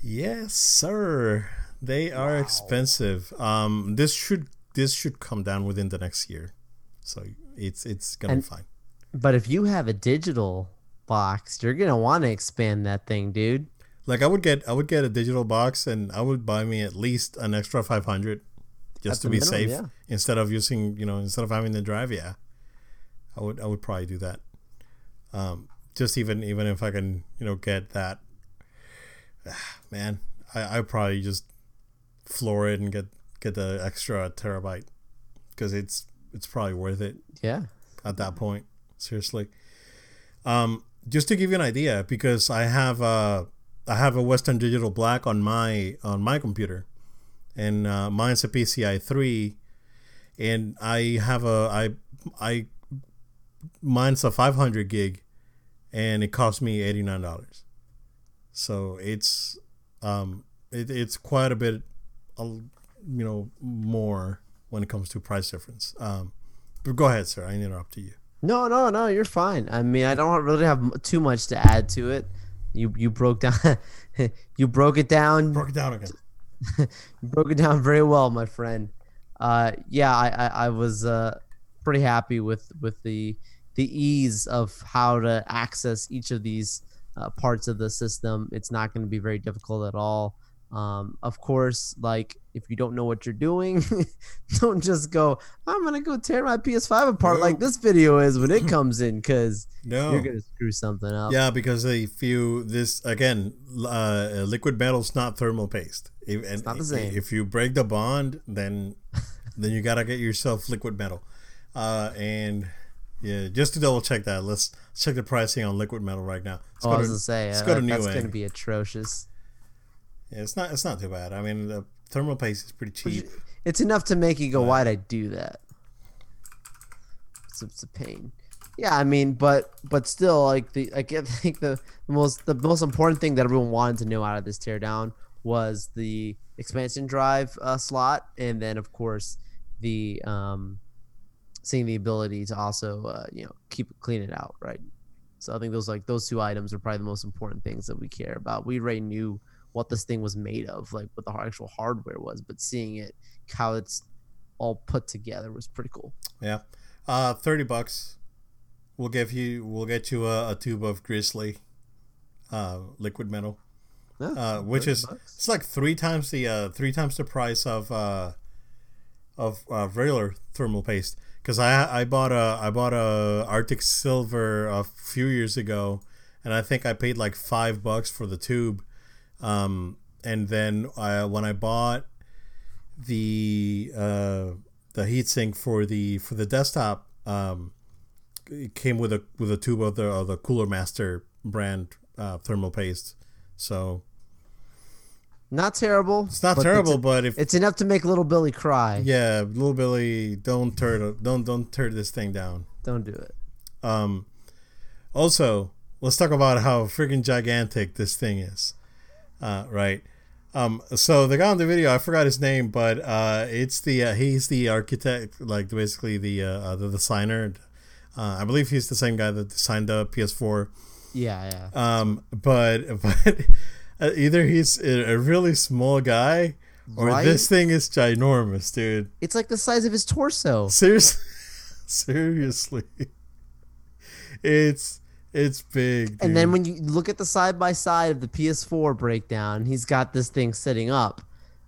yes, sir, they are wow. expensive. Um, this should this should come down within the next year. So it's it's gonna and, be fine. But if you have a digital box, you're gonna want to expand that thing, dude. Like I would get I would get a digital box and I would buy me at least an extra five hundred just At to be minimum, safe yeah. instead of using you know instead of having the drive. Yeah, I would I would probably do that. Um, just even even if I can you know get that, man, I I probably just floor it and get get the extra terabyte because it's it's probably worth it. Yeah. At that point, seriously. Um, just to give you an idea, because I have a I have a Western Digital Black on my on my computer, and uh, mine's a PCI three, and I have a I I mine's a 500 gig, and it cost me eighty nine dollars. So it's um it, it's quite a bit, you know, more when it comes to price difference. Um, but go ahead, sir. I interrupted you. No, no, no. You're fine. I mean, I don't really have too much to add to it. You you broke down, you broke it down. Broke it down again. You broke it down very well, my friend. Uh, yeah, I I, I was uh, pretty happy with with the the ease of how to access each of these uh, parts of the system. It's not going to be very difficult at all. Um, of course, like if you don't know what you're doing, don't just go, I'm gonna go tear my PS5 apart no. like this video is when it comes in, because no. you're gonna screw something up. Yeah, because if you this again, uh, liquid metal's not thermal paste. If, it's not the same. If you break the bond, then then you gotta get yourself liquid metal. Uh, and yeah, just to double check that, let's check the pricing on liquid metal right now. Let's oh, I was to, gonna say, let's uh, go to that's gonna be atrocious. Yeah, it's not. It's not too bad. I mean, the thermal paste is pretty cheap. It's enough to make you go, "Why'd I do that?" It's, it's a pain. Yeah, I mean, but but still, like the like I think the most the most important thing that everyone wanted to know out of this teardown was the expansion drive uh, slot, and then of course the um, seeing the ability to also uh, you know keep clean it out, right? So I think those like those two items are probably the most important things that we care about. We already knew what this thing was made of, like what the actual hardware was, but seeing it how it's all put together was pretty cool. Yeah, uh, thirty bucks we'll give you we'll get you a, a tube of Grizzly, uh, liquid metal, Oh, uh, which is bucks. it's like three times the uh, three times the price of uh, of uh, regular thermal paste. Because I I bought a I bought a Arctic Silver a few years ago, and I think I paid like five bucks for the tube. Um, and then I, when I bought the uh, the heatsink for the for the desktop, um, it came with a with a tube of the of the Cooler Master brand uh, thermal paste. So Not terrible. it's not but terrible, It's, but if it's enough to make little Billy cry. yeah, little Billy, don't turn don't don't turn this thing down. Don't do it. Um, also, let's talk about how freaking gigantic this thing is. Uh, right. Um, so the guy on the video, I forgot his name, but uh, it's the uh, he's the architect, like basically the uh, uh, the designer. Uh, I believe he's the same guy that designed the PS4. Yeah, yeah. Um, but but uh, either he's a, a really small guy, or Right? this thing is ginormous, dude. It's like the size of his torso. Seriously, seriously, it's it's big. And then when you look at the side by side of the PS4 breakdown, he's got this thing sitting up.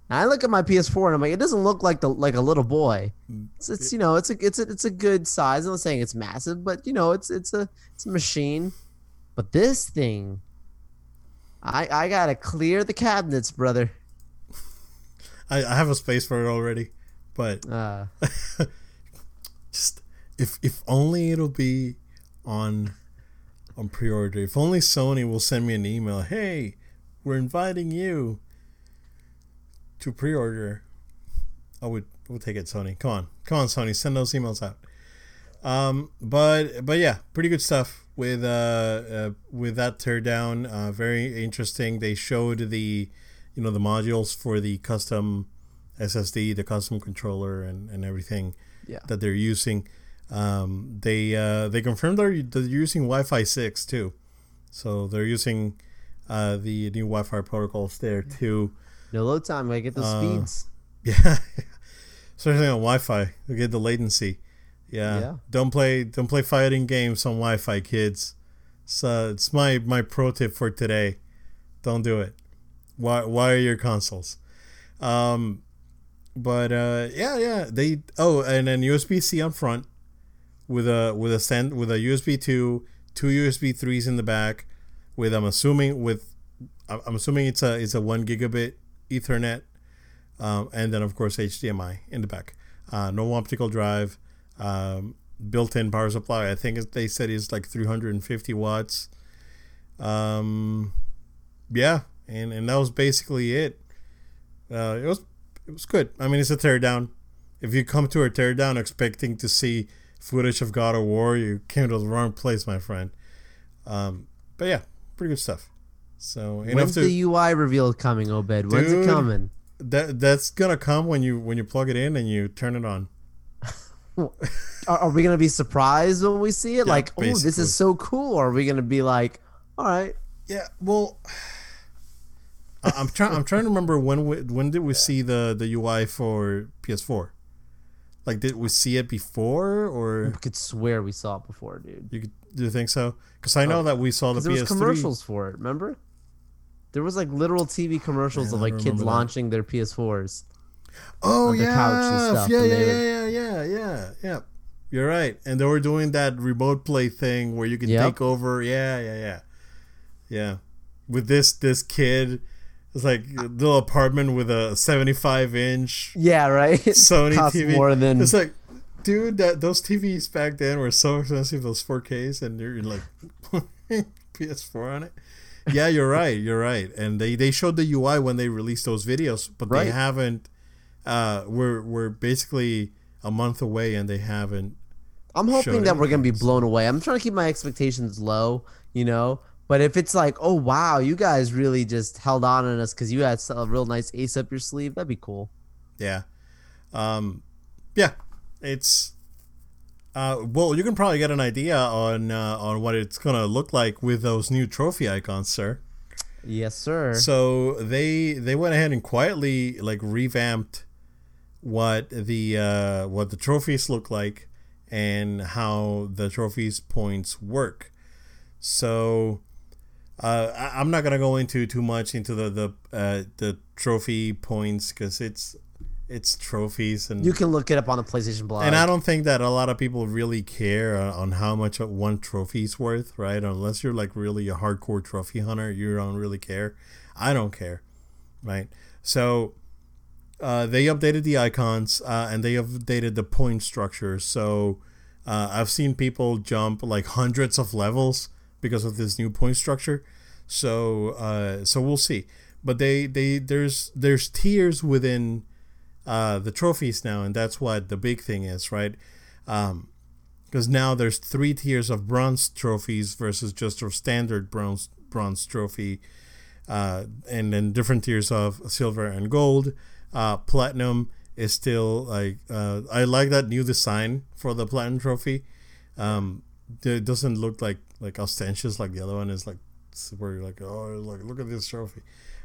And I look at my PS4 and I'm like, it doesn't look like the like a little boy. It's, it's you know, it's a it's a it's a good size. I'm not saying it's massive, but you know, it's it's a it's a machine. But this thing, I I gotta clear the cabinets, brother. I, I have a space for it already, but Uh, just if if only it'll be on on pre-order. If only Sony will send me an email. Hey, we're inviting you to pre-order. I would we'll take it, Sony. Come on, come on, Sony. Send those emails out. Um, but but yeah, pretty good stuff with uh, uh with that teardown. Uh, very interesting. They showed the you know the modules for the custom SSD, the custom controller, and and everything yeah. that they're using. Um, they uh, they confirmed they're, they're using Wi-Fi six too, so they're using uh, the new Wi-Fi protocols there too. No load time. I get those Uh, speeds. Yeah, especially on Wi-Fi, you get the latency. Yeah. Yeah. don't play don't play fighting games on Wi-Fi, kids. So it's my my pro tip for today. Don't do it. Why wire your consoles. Um, but uh, yeah, yeah. They oh, and then USB C on front with a with a send with a USB two, two USB threes in the back, with I'm assuming with I'm assuming it's a it's a one gigabit Ethernet, um, and then of course HDMI in the back. Uh, no optical drive, um, built-in power supply. I think they said is like 350 watts. Um, yeah, and and that was basically it. Uh, it was it was good. I mean, it's a teardown. If you come to a teardown expecting to see footage of God of War, you came to the wrong place, my friend. Um, but yeah, pretty good stuff. So enough When's to the UI reveal coming, Obed? When's Dude. it coming? that that's gonna come when you when you plug it in and you turn it on. Are, are we gonna be surprised when we see it? Yeah, like, oh, this is so cool. Or are we gonna be like, all right, Yeah, well, I'm trying. I'm trying to remember when we, when did we see the the UI for PS4? Like, did we see it before, or I could swear we saw it before, dude. you could, do you think so? Because I know Oh, that we saw the Because there was PS3. commercials for it. Remember? There was like literal TV commercials Man, of like kids that. launching their PS4s. Oh on the yeah, couch and stuff, yeah, yeah, yeah, yeah, yeah, yeah, yeah. You're right, and they were doing that remote play thing where you can Yep. take over. Yeah, yeah, yeah, yeah. With this this kid, it's like a little apartment with a 75 inch Yeah, right. Sony Costs TV. more than It's like, dude, that those TVs back then were so expensive. Those 4Ks, and you're like PS4 on it. Yeah, you're right. You're right. And they, they showed the UI when they released those videos, but they haven't. Uh, we're we're basically a month away, and they haven't. I'm hoping that we're gonna be blown away. I'm trying to keep my expectations low, you know. But if it's like, oh wow, you guys really just held on on us because you had a real nice ace up your sleeve, that'd be cool. Yeah, um, yeah. It's. Uh, well, you can probably get an idea on uh, on what it's gonna look like with those new trophy icons, sir. Yes, sir. So they they went ahead and quietly like revamped what the uh, what the trophies look like, and how the trophies points work. So uh, I, am not gonna go into too much into the the uh, the trophy points because it's it's trophies and you can look it up on the PlayStation blog. And I don't think that a lot of people really care on how much one trophy's worth, right? Unless you're like really a hardcore trophy hunter, you don't really care. I don't care, right? So uh, they updated the icons uh, and they updated the point structure. So uh, I've seen people jump like hundreds of levels because of this new point structure. So uh, so we'll see. But they they there's there's tiers within uh, the trophies now, and that's what the big thing is, right? Because um, now there's three tiers of bronze trophies versus just a standard bronze bronze trophy, uh, and then different tiers of silver and gold. Uh, platinum is still like uh, I like that new design for the platinum trophy. Um, it doesn't look like like ostentatious like the other one is like where you're like oh like look at this trophy.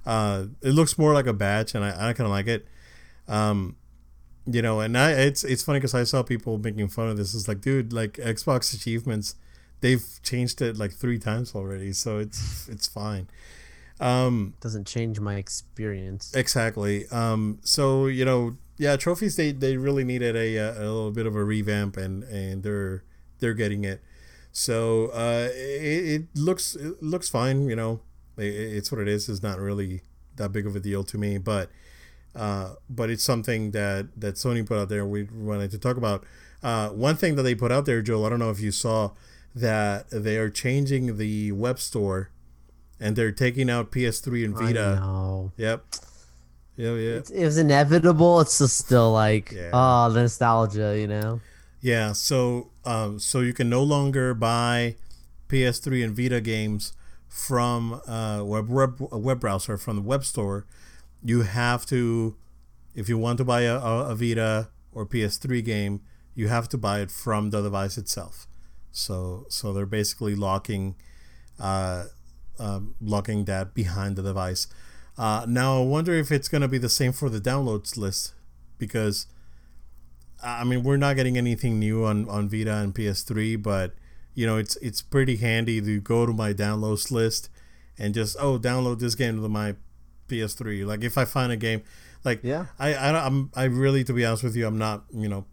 Uh, it looks more like a badge, and I, I kind of like it. Um, you know, and I it's it's funny because I saw people making fun of this. It's like, dude, like Xbox achievements, they've changed it like three times already, so it's it's fine. Um, Doesn't change my experience. Exactly. Um, so you know, yeah, trophies they they really needed a a little bit of a revamp, and and they're they're getting it. So uh, it, it looks it looks fine. You know, it, it's what it is. It's not really that big of a deal to me, but uh, but it's something that that Sony put out there. We wanted to talk about. Uh, one thing that they put out there, Joel. I don't know if you saw that they are changing the web store, and they're taking out PS3 and Vita. Yep. Yeah, yeah. It's, it was inevitable. It's just still like, yeah. oh, the nostalgia, you know. Yeah, so um, so you can no longer buy PS3 and Vita games from uh, web, web web browser from the web store. You have to, if you want to buy a, a, Vita or PS3 game, you have to buy it from the device itself. So so they're basically locking, uh, um, locking that behind the device. Uh, now I wonder if it's gonna be the same for the downloads list, because I mean, we're not getting anything new on, on Vita and PS3, but you know, it's it's pretty handy to go to my downloads list and just oh, download this game to my PS3. Like if I find a game, like yeah, I I I'm I really to be honest with you, I'm not you know,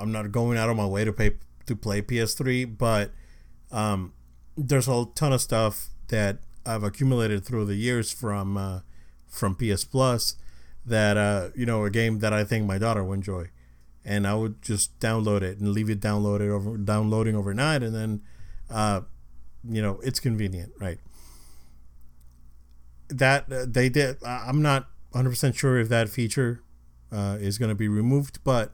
I'm not going out of my way to pay to play PS3, but um, there's a ton of stuff that I've accumulated through the years from uh, from PS Plus that uh, you know a game that I think my daughter will enjoy and I would just download it and leave it downloaded over downloading overnight, and then, uh, you know, it's convenient, right? That uh, they did. I'm not 100 percent sure if that feature uh, is going to be removed, but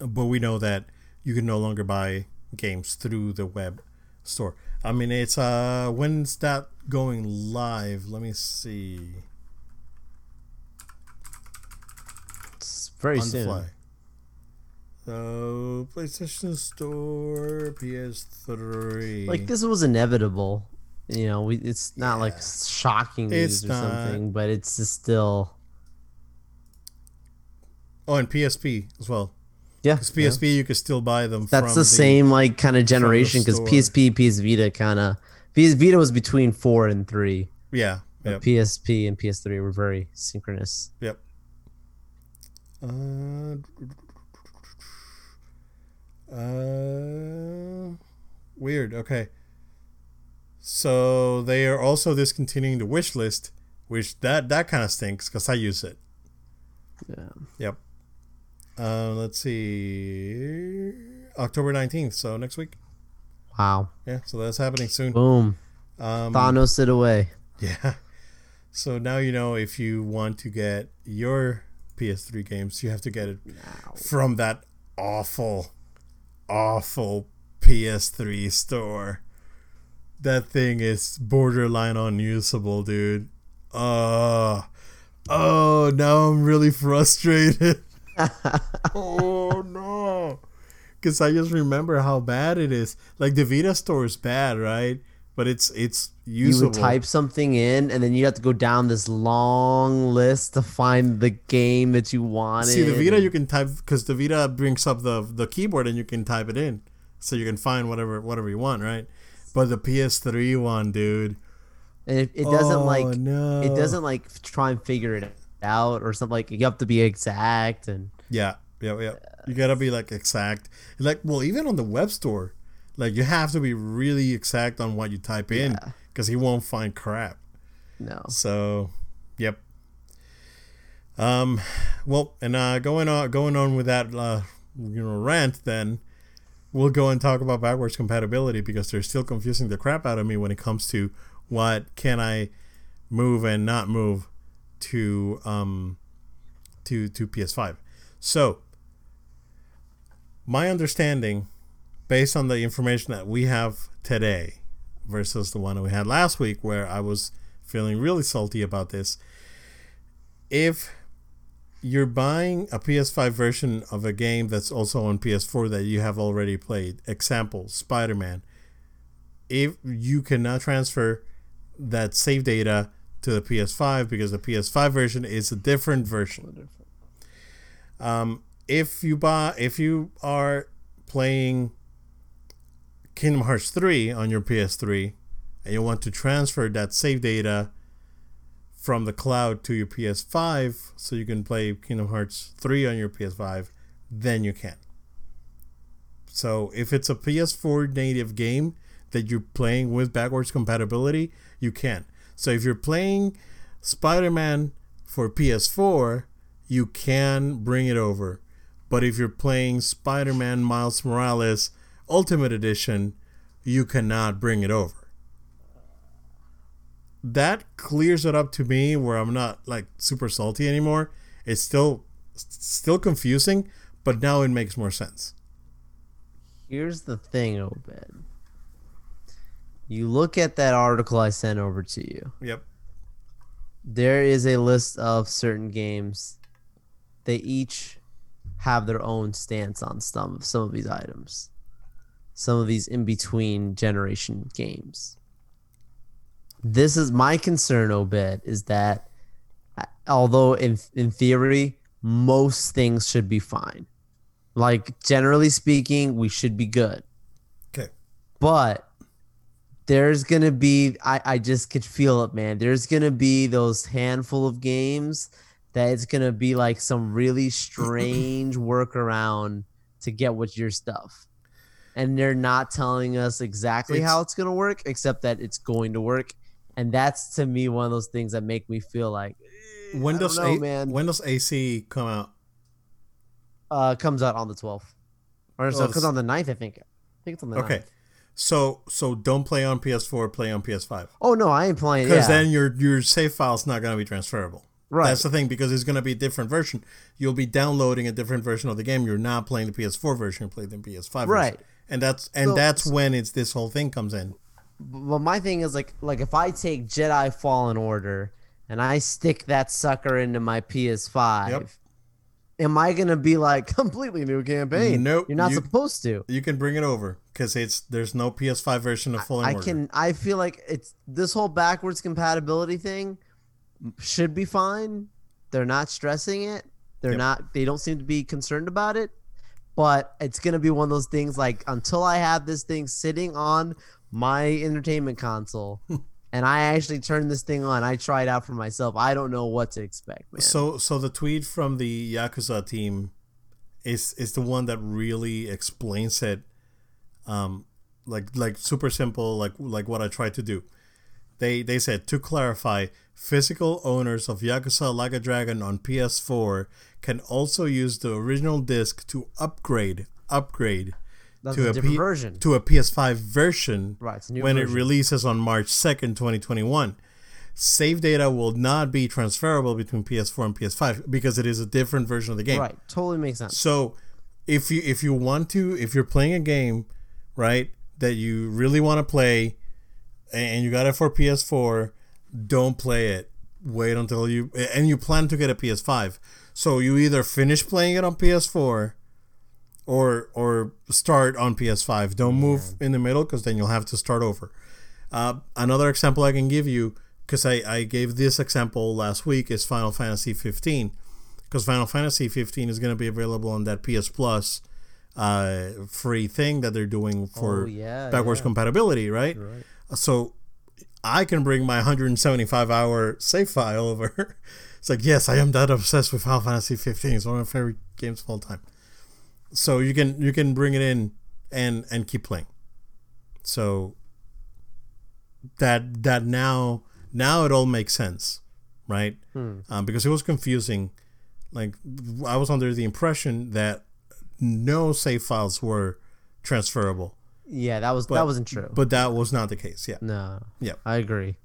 but we know that you can no longer buy games through the web store. I mean, it's uh, when's that going live? Let me see. It's very soon. Fly. So PlayStation Store, PS3. Like this was inevitable. You know, we it's not yeah. like shocking news it's or not. something, but it's just still. Oh, and PSP as well. Yeah, because PSP yeah. you could still buy them. That's the, the, same like kind of generation because PSP, PS Vita kind of PS Vita was between four and three. Yeah, yep. PSP and PS3 were very synchronous. Yep. Uh, uh, weird. Okay. So they are also discontinuing the wish list, which that that kind of stinks because I use it. Yeah. Yep. Uh, let's see. October nineteenth. So next week. Wow. Yeah. So that's happening soon. Boom. Um, Thanos it away. Yeah. So now you know if you want to get your PS3 games, you have to get it from that awful awful PS3 store. That thing is borderline unusable, dude. Uh, oh, now I'm really frustrated. oh no. Because I just remember how bad it is. Like the Vita store is bad, right? But it's it's usable. You would type something in, and then you have to go down this long list to find the game that you wanted. See the Vita, you can type because the Vita brings up the the keyboard, and you can type it in, so you can find whatever whatever you want, right? But the PS3 one, dude, and it, it doesn't Oh, like no. it doesn't like try and figure it out or something like you have to be exact and Yeah, yeah, yeah. You gotta be like exact. Like, well, even on the web store, like you have to be really exact on what you type in Yeah. because he won't find crap. no. So, yep. Um, well, and uh, going on, going on with that, uh, you know, rant. Then we'll go and talk about backwards compatibility because they're still confusing the crap out of me when it comes to what can I move and not move to um to to PS5. So, my understanding, based on the information that we have today, versus the one we had last week, where I was feeling really salty about this. If you're buying a PS5 version of a game that's also on PS4 that you have already played, example, Spider Man, if you cannot transfer that save data to the PS5 because the PS5 version is a different version. Um, if you buy, if you are playing Kingdom Hearts 3 on your PS3 and you want to transfer that save data from the cloud to your PS5 so you can play Kingdom Hearts 3 on your PS5, then you can. So if it's a PS4 native game that you're playing with backwards compatibility, you can. So if you're playing Spider-Man for PS4, you can bring it over. But if you're playing Spider-Man Miles Morales Ultimate Edition, you cannot bring it over. That clears it up to me where I'm not like super salty anymore. It's still still confusing, but now it makes more sense. Here's the thing, Obed. You look at that article I sent over to you. Yep. There is a list of certain games. They each have their own stance on some some of these items. Some of these in between generation games. This is my concern, Obed, is that uh, although in in theory most things should be fine. Like generally speaking, we should be good. Okay. But there's gonna be I, I just could feel it, man. There's gonna be those handful of games that it's gonna be like some really strange workaround to get with your stuff. And they're not telling us exactly It's- how it's gonna work, except that it's going to work. And that's to me one of those things that make me feel like eh, When does know, A- man. when does AC come out? uh comes out on the 12th. Or so Oh, it comes on the 9th, I think. I think it's on the Okay. 9th. So so don't play on PS4, play on PS5. Oh no, I ain't playing. Because Yeah, then your your save file's not gonna be transferable. right. That's the thing because it's gonna be a different version. You'll be downloading a different version of the game. You're not playing the PS4 version. You're playing the PS5 version. And that's and So- that's when it's this whole thing comes in. Well, my thing is like like if I take Jedi Fallen Order and I stick that sucker into my PS5, Yep. am I gonna be like completely new campaign? Nope, you're not you- supposed to. You can bring it over because it's there's no PS5 version of Fallen I Order. can. I feel like it's this whole backwards compatibility thing should be fine. They're not stressing it. They're Yep. not. They don't seem to be concerned about it. But it's gonna be one of those things like until I have this thing sitting on my entertainment console. And I actually turn this thing on. I try it out for myself. I don't know what to expect, man. So so the tweet from the Yakuza team is is the one that really explains it um like like super simple like like what I tried to do. They they said to clarify, physical owners of Yakuza Like a Dragon on PS4 can also use the original disc to upgrade upgrade That's to a a P- version. to a PS5 version Right, it's a new when it releases on March 2nd, 2021. Save data will not be transferable between PS4 and PS5 because it is a different version of the game. Right. Totally makes sense. So, if you if you want to if you're playing a game, right, that you really want to play and you got it for PS4, don't play it. Wait until you and you plan to get a PS5. So you either finish playing it on PS4 or or start on PS5. Don't move in the middle cuz then you'll have to start over. Uh, another example I can give you, because I, I gave this example last week, is Final Fantasy 15. Because Final Fantasy 15 is going to be available on that PS Plus uh, free thing that they're doing for Oh, yeah, backwards yeah. compatibility, right? So I can bring my 175 hour save file over. it's like, yes, I am that obsessed with Final Fantasy 15. It's one of my favorite games of all time. So you can you can bring it in and and keep playing. So that that now now it all makes sense, right? Um, because it was confusing. Like I was under the impression that no save files were transferable, Yeah, that was but that wasn't true. But that was not the case. Yeah. no. Yeah. I agree.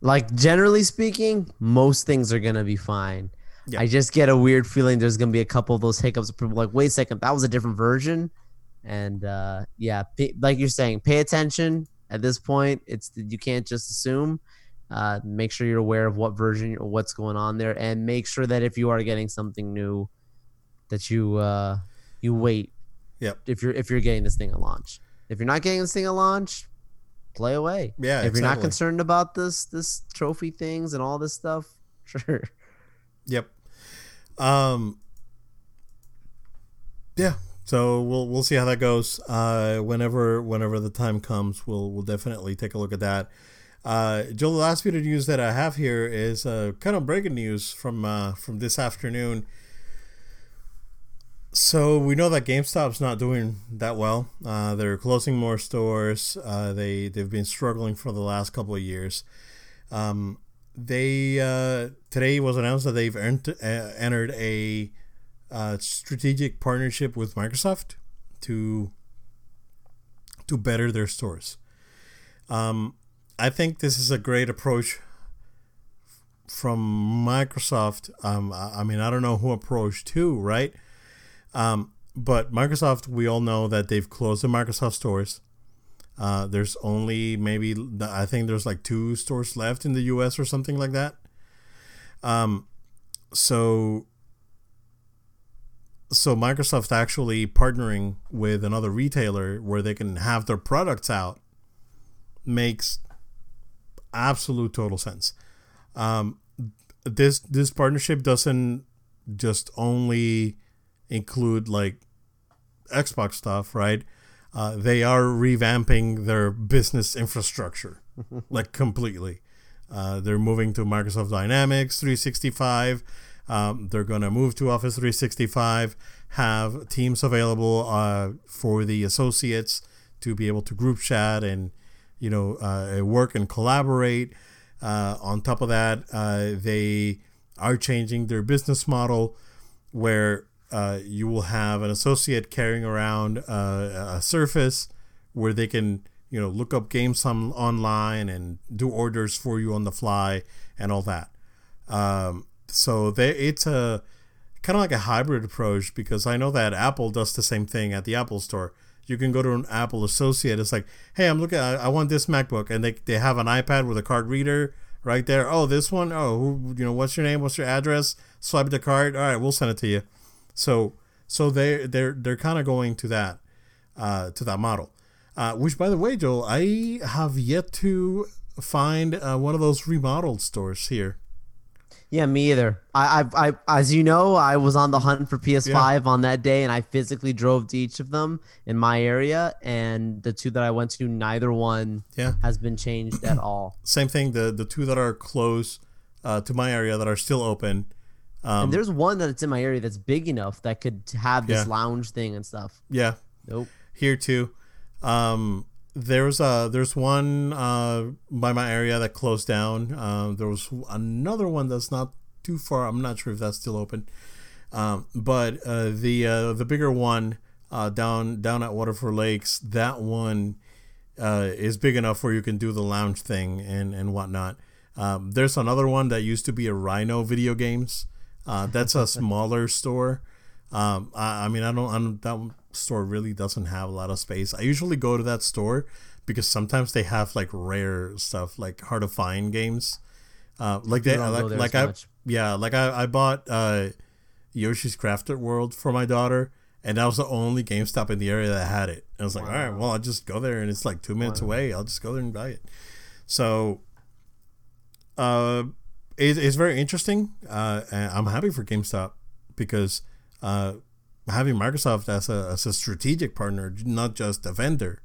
Like generally speaking, most things are gonna be fine. Yeah. I just get a weird feeling there's gonna be a couple of those hiccups. People like, wait a second, that was a different version. And uh, yeah, pay, like you're saying, pay attention. At this point, it's you can't just assume. Uh, make sure you're aware of what version or what's going on there, and make sure that if you are getting something new, that you uh, you wait. Yep. If you're if you're getting this thing at launch, if you're not getting this thing at launch, play away. Yeah, If you're not concerned about this this trophy things and all this stuff, sure. Yep. Um. Yeah. So we'll we'll see how that goes. Uh, whenever whenever the time comes, we'll we'll definitely take a look at that. Uh, Joe, the last bit of news that I have here is uh, kind of breaking news from uh, from this afternoon. So we know that GameStop's not doing that well. Uh, they're closing more stores. Uh, they they've been struggling for the last couple of years. Um, they uh, today was announced that they've uh, entered a uh, strategic partnership with Microsoft to to better their stores. Um, I think this is a great approach from Microsoft. Um, I I mean, I don't know who approached who, right? Um, but Microsoft, we all know that they've closed the Microsoft stores. Uh, there's only maybe I think there's like two stores left in the U.S. or something like that. Um, so so Microsoft actually partnering with another retailer where they can have their products out makes absolute total sense. Um, this this partnership doesn't just only include like Xbox stuff, right? Uh, they are revamping their business infrastructure like completely. Uh, they're moving to Microsoft Dynamics 365. Um, they're going to move to Office 365, have teams available uh, for the associates to be able to group chat and, you know, uh, work and collaborate. Uh, on top of that, uh, they are changing their business model where uh, you will have an associate carrying around uh, a Surface where they can, you know, look up games on, online and do orders for you on the fly and all that. Um, so they, it's a kind of like a hybrid approach because I know that Apple does the same thing at the Apple Store. You can go to an Apple associate. It's like, hey, I'm looking. I, I want this MacBook, and they, they have an iPad with a card reader right there. Oh, this one. Oh, who, you know, what's your name? What's your address? Swipe the card. All right, we'll send it to you. So so they they're they're kind of going to that uh, to that model. Uh, which, by the way, Joel, I have yet to find uh, one of those remodeled stores here. Yeah, me either. I, I, I, as you know, I was on the hunt for PS5 on that day, and I physically drove to each of them in my area. And the two that I went to, neither one Yeah, has been changed at all. same thing. The the two that are close uh, to my area that are still open. Um, and there's one that's in my area that's big enough that could have this Yeah. lounge thing and stuff. yeah, Nope. here too. Um, there's a there's one uh, by my area that closed down. Um, there was another one that's not too far. I'm not sure if that's still open. Um, but uh, the uh, the bigger one uh, down down at Waterford Lakes, that one uh, is big enough where you can do the lounge thing and and whatnot. Um, there's another one that used to be a Rhino Video Games. Uh, that's a smaller store. Um, I, I mean, I don't, I don't. That store really doesn't have a lot of space. I usually go to that store because sometimes they have like rare stuff, like hard to find games. Uh, like they, You don't go like, like I, much. yeah, like I, I bought uh, Yoshi's Crafted World for my daughter, and that was the only GameStop in the area that had it. And I was like, Wow. all right, well, I'll just go there, and it's like two minutes Wow. away. I'll just go there and buy it. So, uh, it, it's very interesting. Uh, I'm happy for GameStop because uh, having Microsoft as a as a strategic partner, not just a vendor,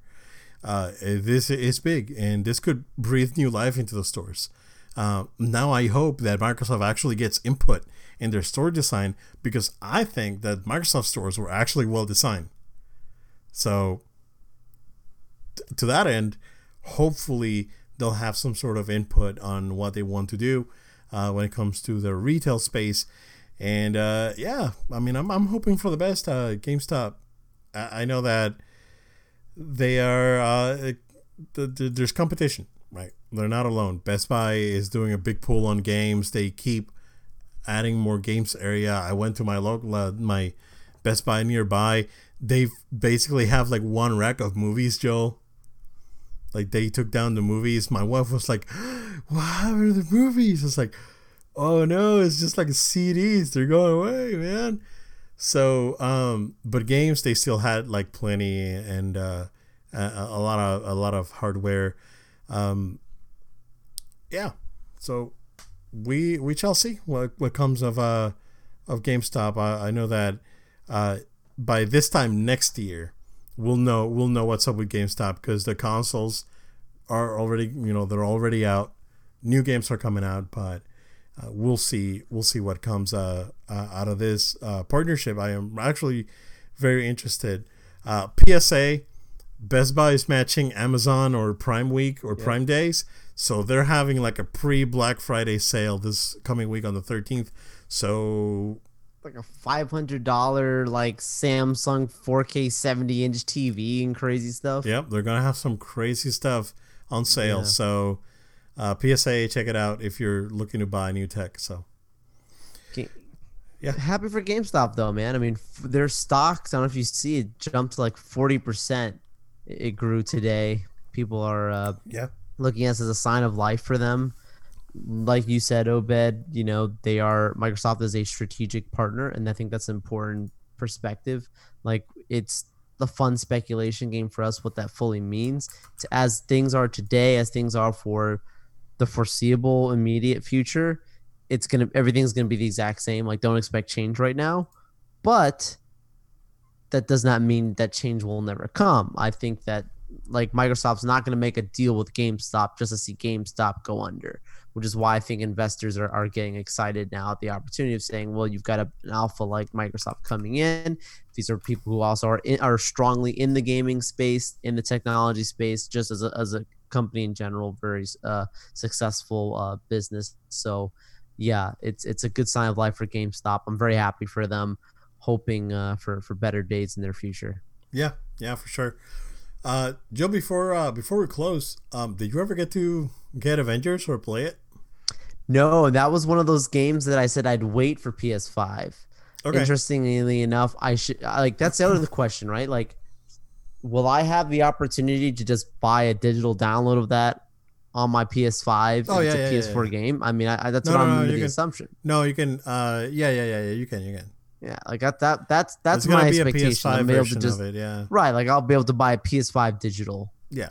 uh, this is big, and this could breathe new life into the stores. Uh, now I hope that Microsoft actually gets input in their store design because I think that Microsoft stores were actually well designed. So, t- to that end, hopefully they'll have some sort of input on what they want to do uh, when it comes to the retail space. And uh, yeah, I mean, I'm, I'm hoping for the best. Uh, GameStop, I, I know that they are, uh, th- th- there's competition, right? They're not alone. Best Buy is doing a big pull on games. They keep adding more games area. I went to my local, uh, my Best Buy nearby. They basically have like one rack of movies, Joe. Like they took down the movies. My wife was like, "What happened to the movies?" It's like, "Oh no, it's just like CDs. They're going away, man." So, um, but games they still had like plenty and uh, a, a lot of a lot of hardware. Um, yeah, so we we shall see what what comes of uh of GameStop. I, I know that uh, by this time next year, we'll know we'll know what's up with GameStop because the consoles are already you know they're already out. New games are coming out, but uh, we'll see we'll see what comes uh, uh, out of this uh, partnership. I am actually very interested. Uh, PSA, Best Buy is matching Amazon or Prime Week or Prime Days, so they're having like a pre Black Friday sale this coming week on the 13th. So Like a five hundred dollar like Samsung 4K 70 inch TV and crazy stuff. Yep, they're gonna have some crazy stuff on sale. Yeah. So, uh, PSA, check it out if you're looking to buy new tech. So, Ga- Yeah. Happy for GameStop though, man. I mean, f- their stocks. I don't know if you see it jumped like forty percent. It grew today. People are uh, yeah, looking at this as a sign of life for them. Like you said, Obed, you know, they are Microsoft is a strategic partner, and I think that's an important perspective. Like it's the fun speculation game for us, what that fully means. As things are today, as things are for the foreseeable immediate future, it's gonna everything's gonna be the exact same. Like don't expect change right now. But that does not mean that change will never come. I think that like Microsoft's not going to make a deal with GameStop just to see GameStop go under, which is why I think investors are, are getting excited now at the opportunity of saying, well, you've got a, an alpha like Microsoft coming in. These are people who also are in, are strongly in the gaming space, in the technology space, just as a, as a company in general, very uh, successful uh, business. So, yeah, it's it's a good sign of life for GameStop. I'm very happy for them, hoping uh, for for better days in their future. yeah, yeah, for sure. Uh, Joe, before uh, before we close, um, did you ever get to get Avengers or play it? No, that was one of those games that I said I'd wait for PS5. Okay, Interestingly enough, I should like that's out of the other question, right? Like, will I have the opportunity to just buy a digital download of that on my PS5? Oh, it's yeah, a yeah, PS4 yeah. game. I mean, I, I, that's No, what no, I'm no, under the can- assumption. no, you can. Uh, yeah, yeah, yeah, yeah. You can, you can. Yeah, like that. that that's that's gonna my be a expectation. PS5 I'm able to just of it. Yeah, right, like I'll be able to buy a PS5 digital yeah.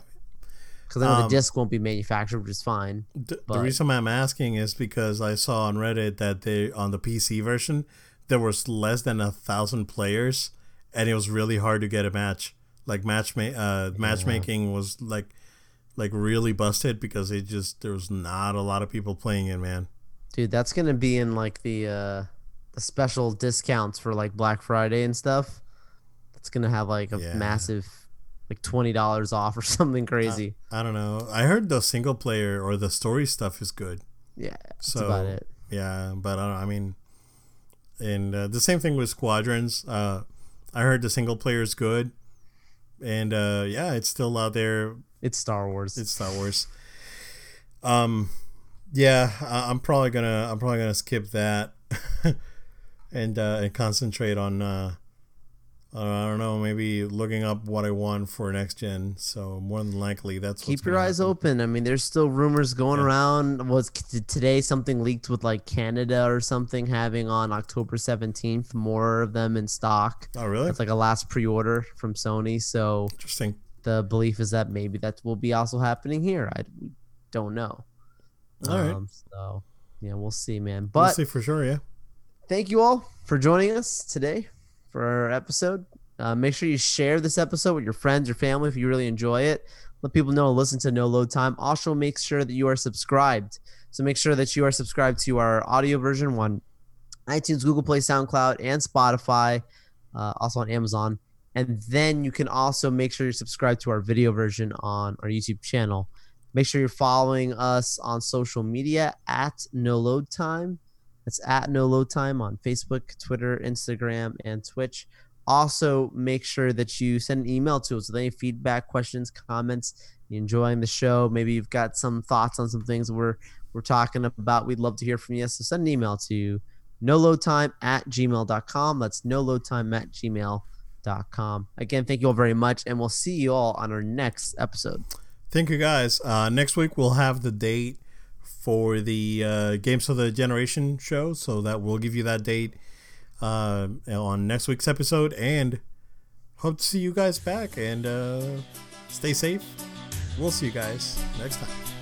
Because I know Um, the disc won't be manufactured, which is fine. The, the reason I'm asking is because I saw on Reddit that they on the PC version there was less than a thousand players, and it was really hard to get a match. Like match uh, matchmaking was like like really busted because it just there was not a lot of people playing it, man. Dude, that's gonna be in like the uh the special discounts for like Black Friday and stuff. It's gonna have like a Yeah. massive like twenty dollars off or something crazy. I don't know. I heard the single player or the story stuff is good. yeah, that's So about it. yeah, but I, don't, I mean, and uh, the same thing with Squadrons. Uh, I heard the single player is good, and uh, yeah, it's still out there. It's Star Wars. It's Star Wars. Um, yeah, I, I'm probably gonna I'm probably gonna skip that, and uh, and concentrate on uh, I don't know, maybe looking up what I want for next gen. So more than likely, that's keep your eyes happen. open. I mean, there's still rumors going yeah. around. Was today something leaked with like Canada or something having on October 17th more of them in stock? Oh, really? It's like a last pre-order from Sony. So interesting. The belief is that maybe that will be also happening here. I don't know. All um, right. So yeah, we'll see, man. But we'll see for sure. Yeah. Thank you all for joining us today for our episode. Uh, make sure you share this episode with your friends, your family, if you really enjoy it. Let people know and listen to No Load Time. Also, make sure that you are subscribed. So make sure that you are subscribed to our audio version on iTunes, Google Play, SoundCloud, and Spotify. Uh, also on Amazon. And then you can also make sure you're subscribed to our video version on our YouTube channel. Make sure you're following us on social media at No Load Time. That's at No Load Time on Facebook, Twitter, Instagram, and Twitch. Also, make sure that you send an email to us with any feedback, questions, comments. You enjoying the show? Maybe you've got some thoughts on some things we're we're talking about. We'd love to hear from you. So send an email to no load time at gmail.com. That's no load time at gmail.com. Again, thank you all very much, and we'll see you all on our next episode. Thank you guys. Uh, next week we'll have the date for the uh, Games of the Generation show. So that we'll give you that date uh, on next week's episode. And hope to see you guys back and uh, stay safe. We'll see you guys next time.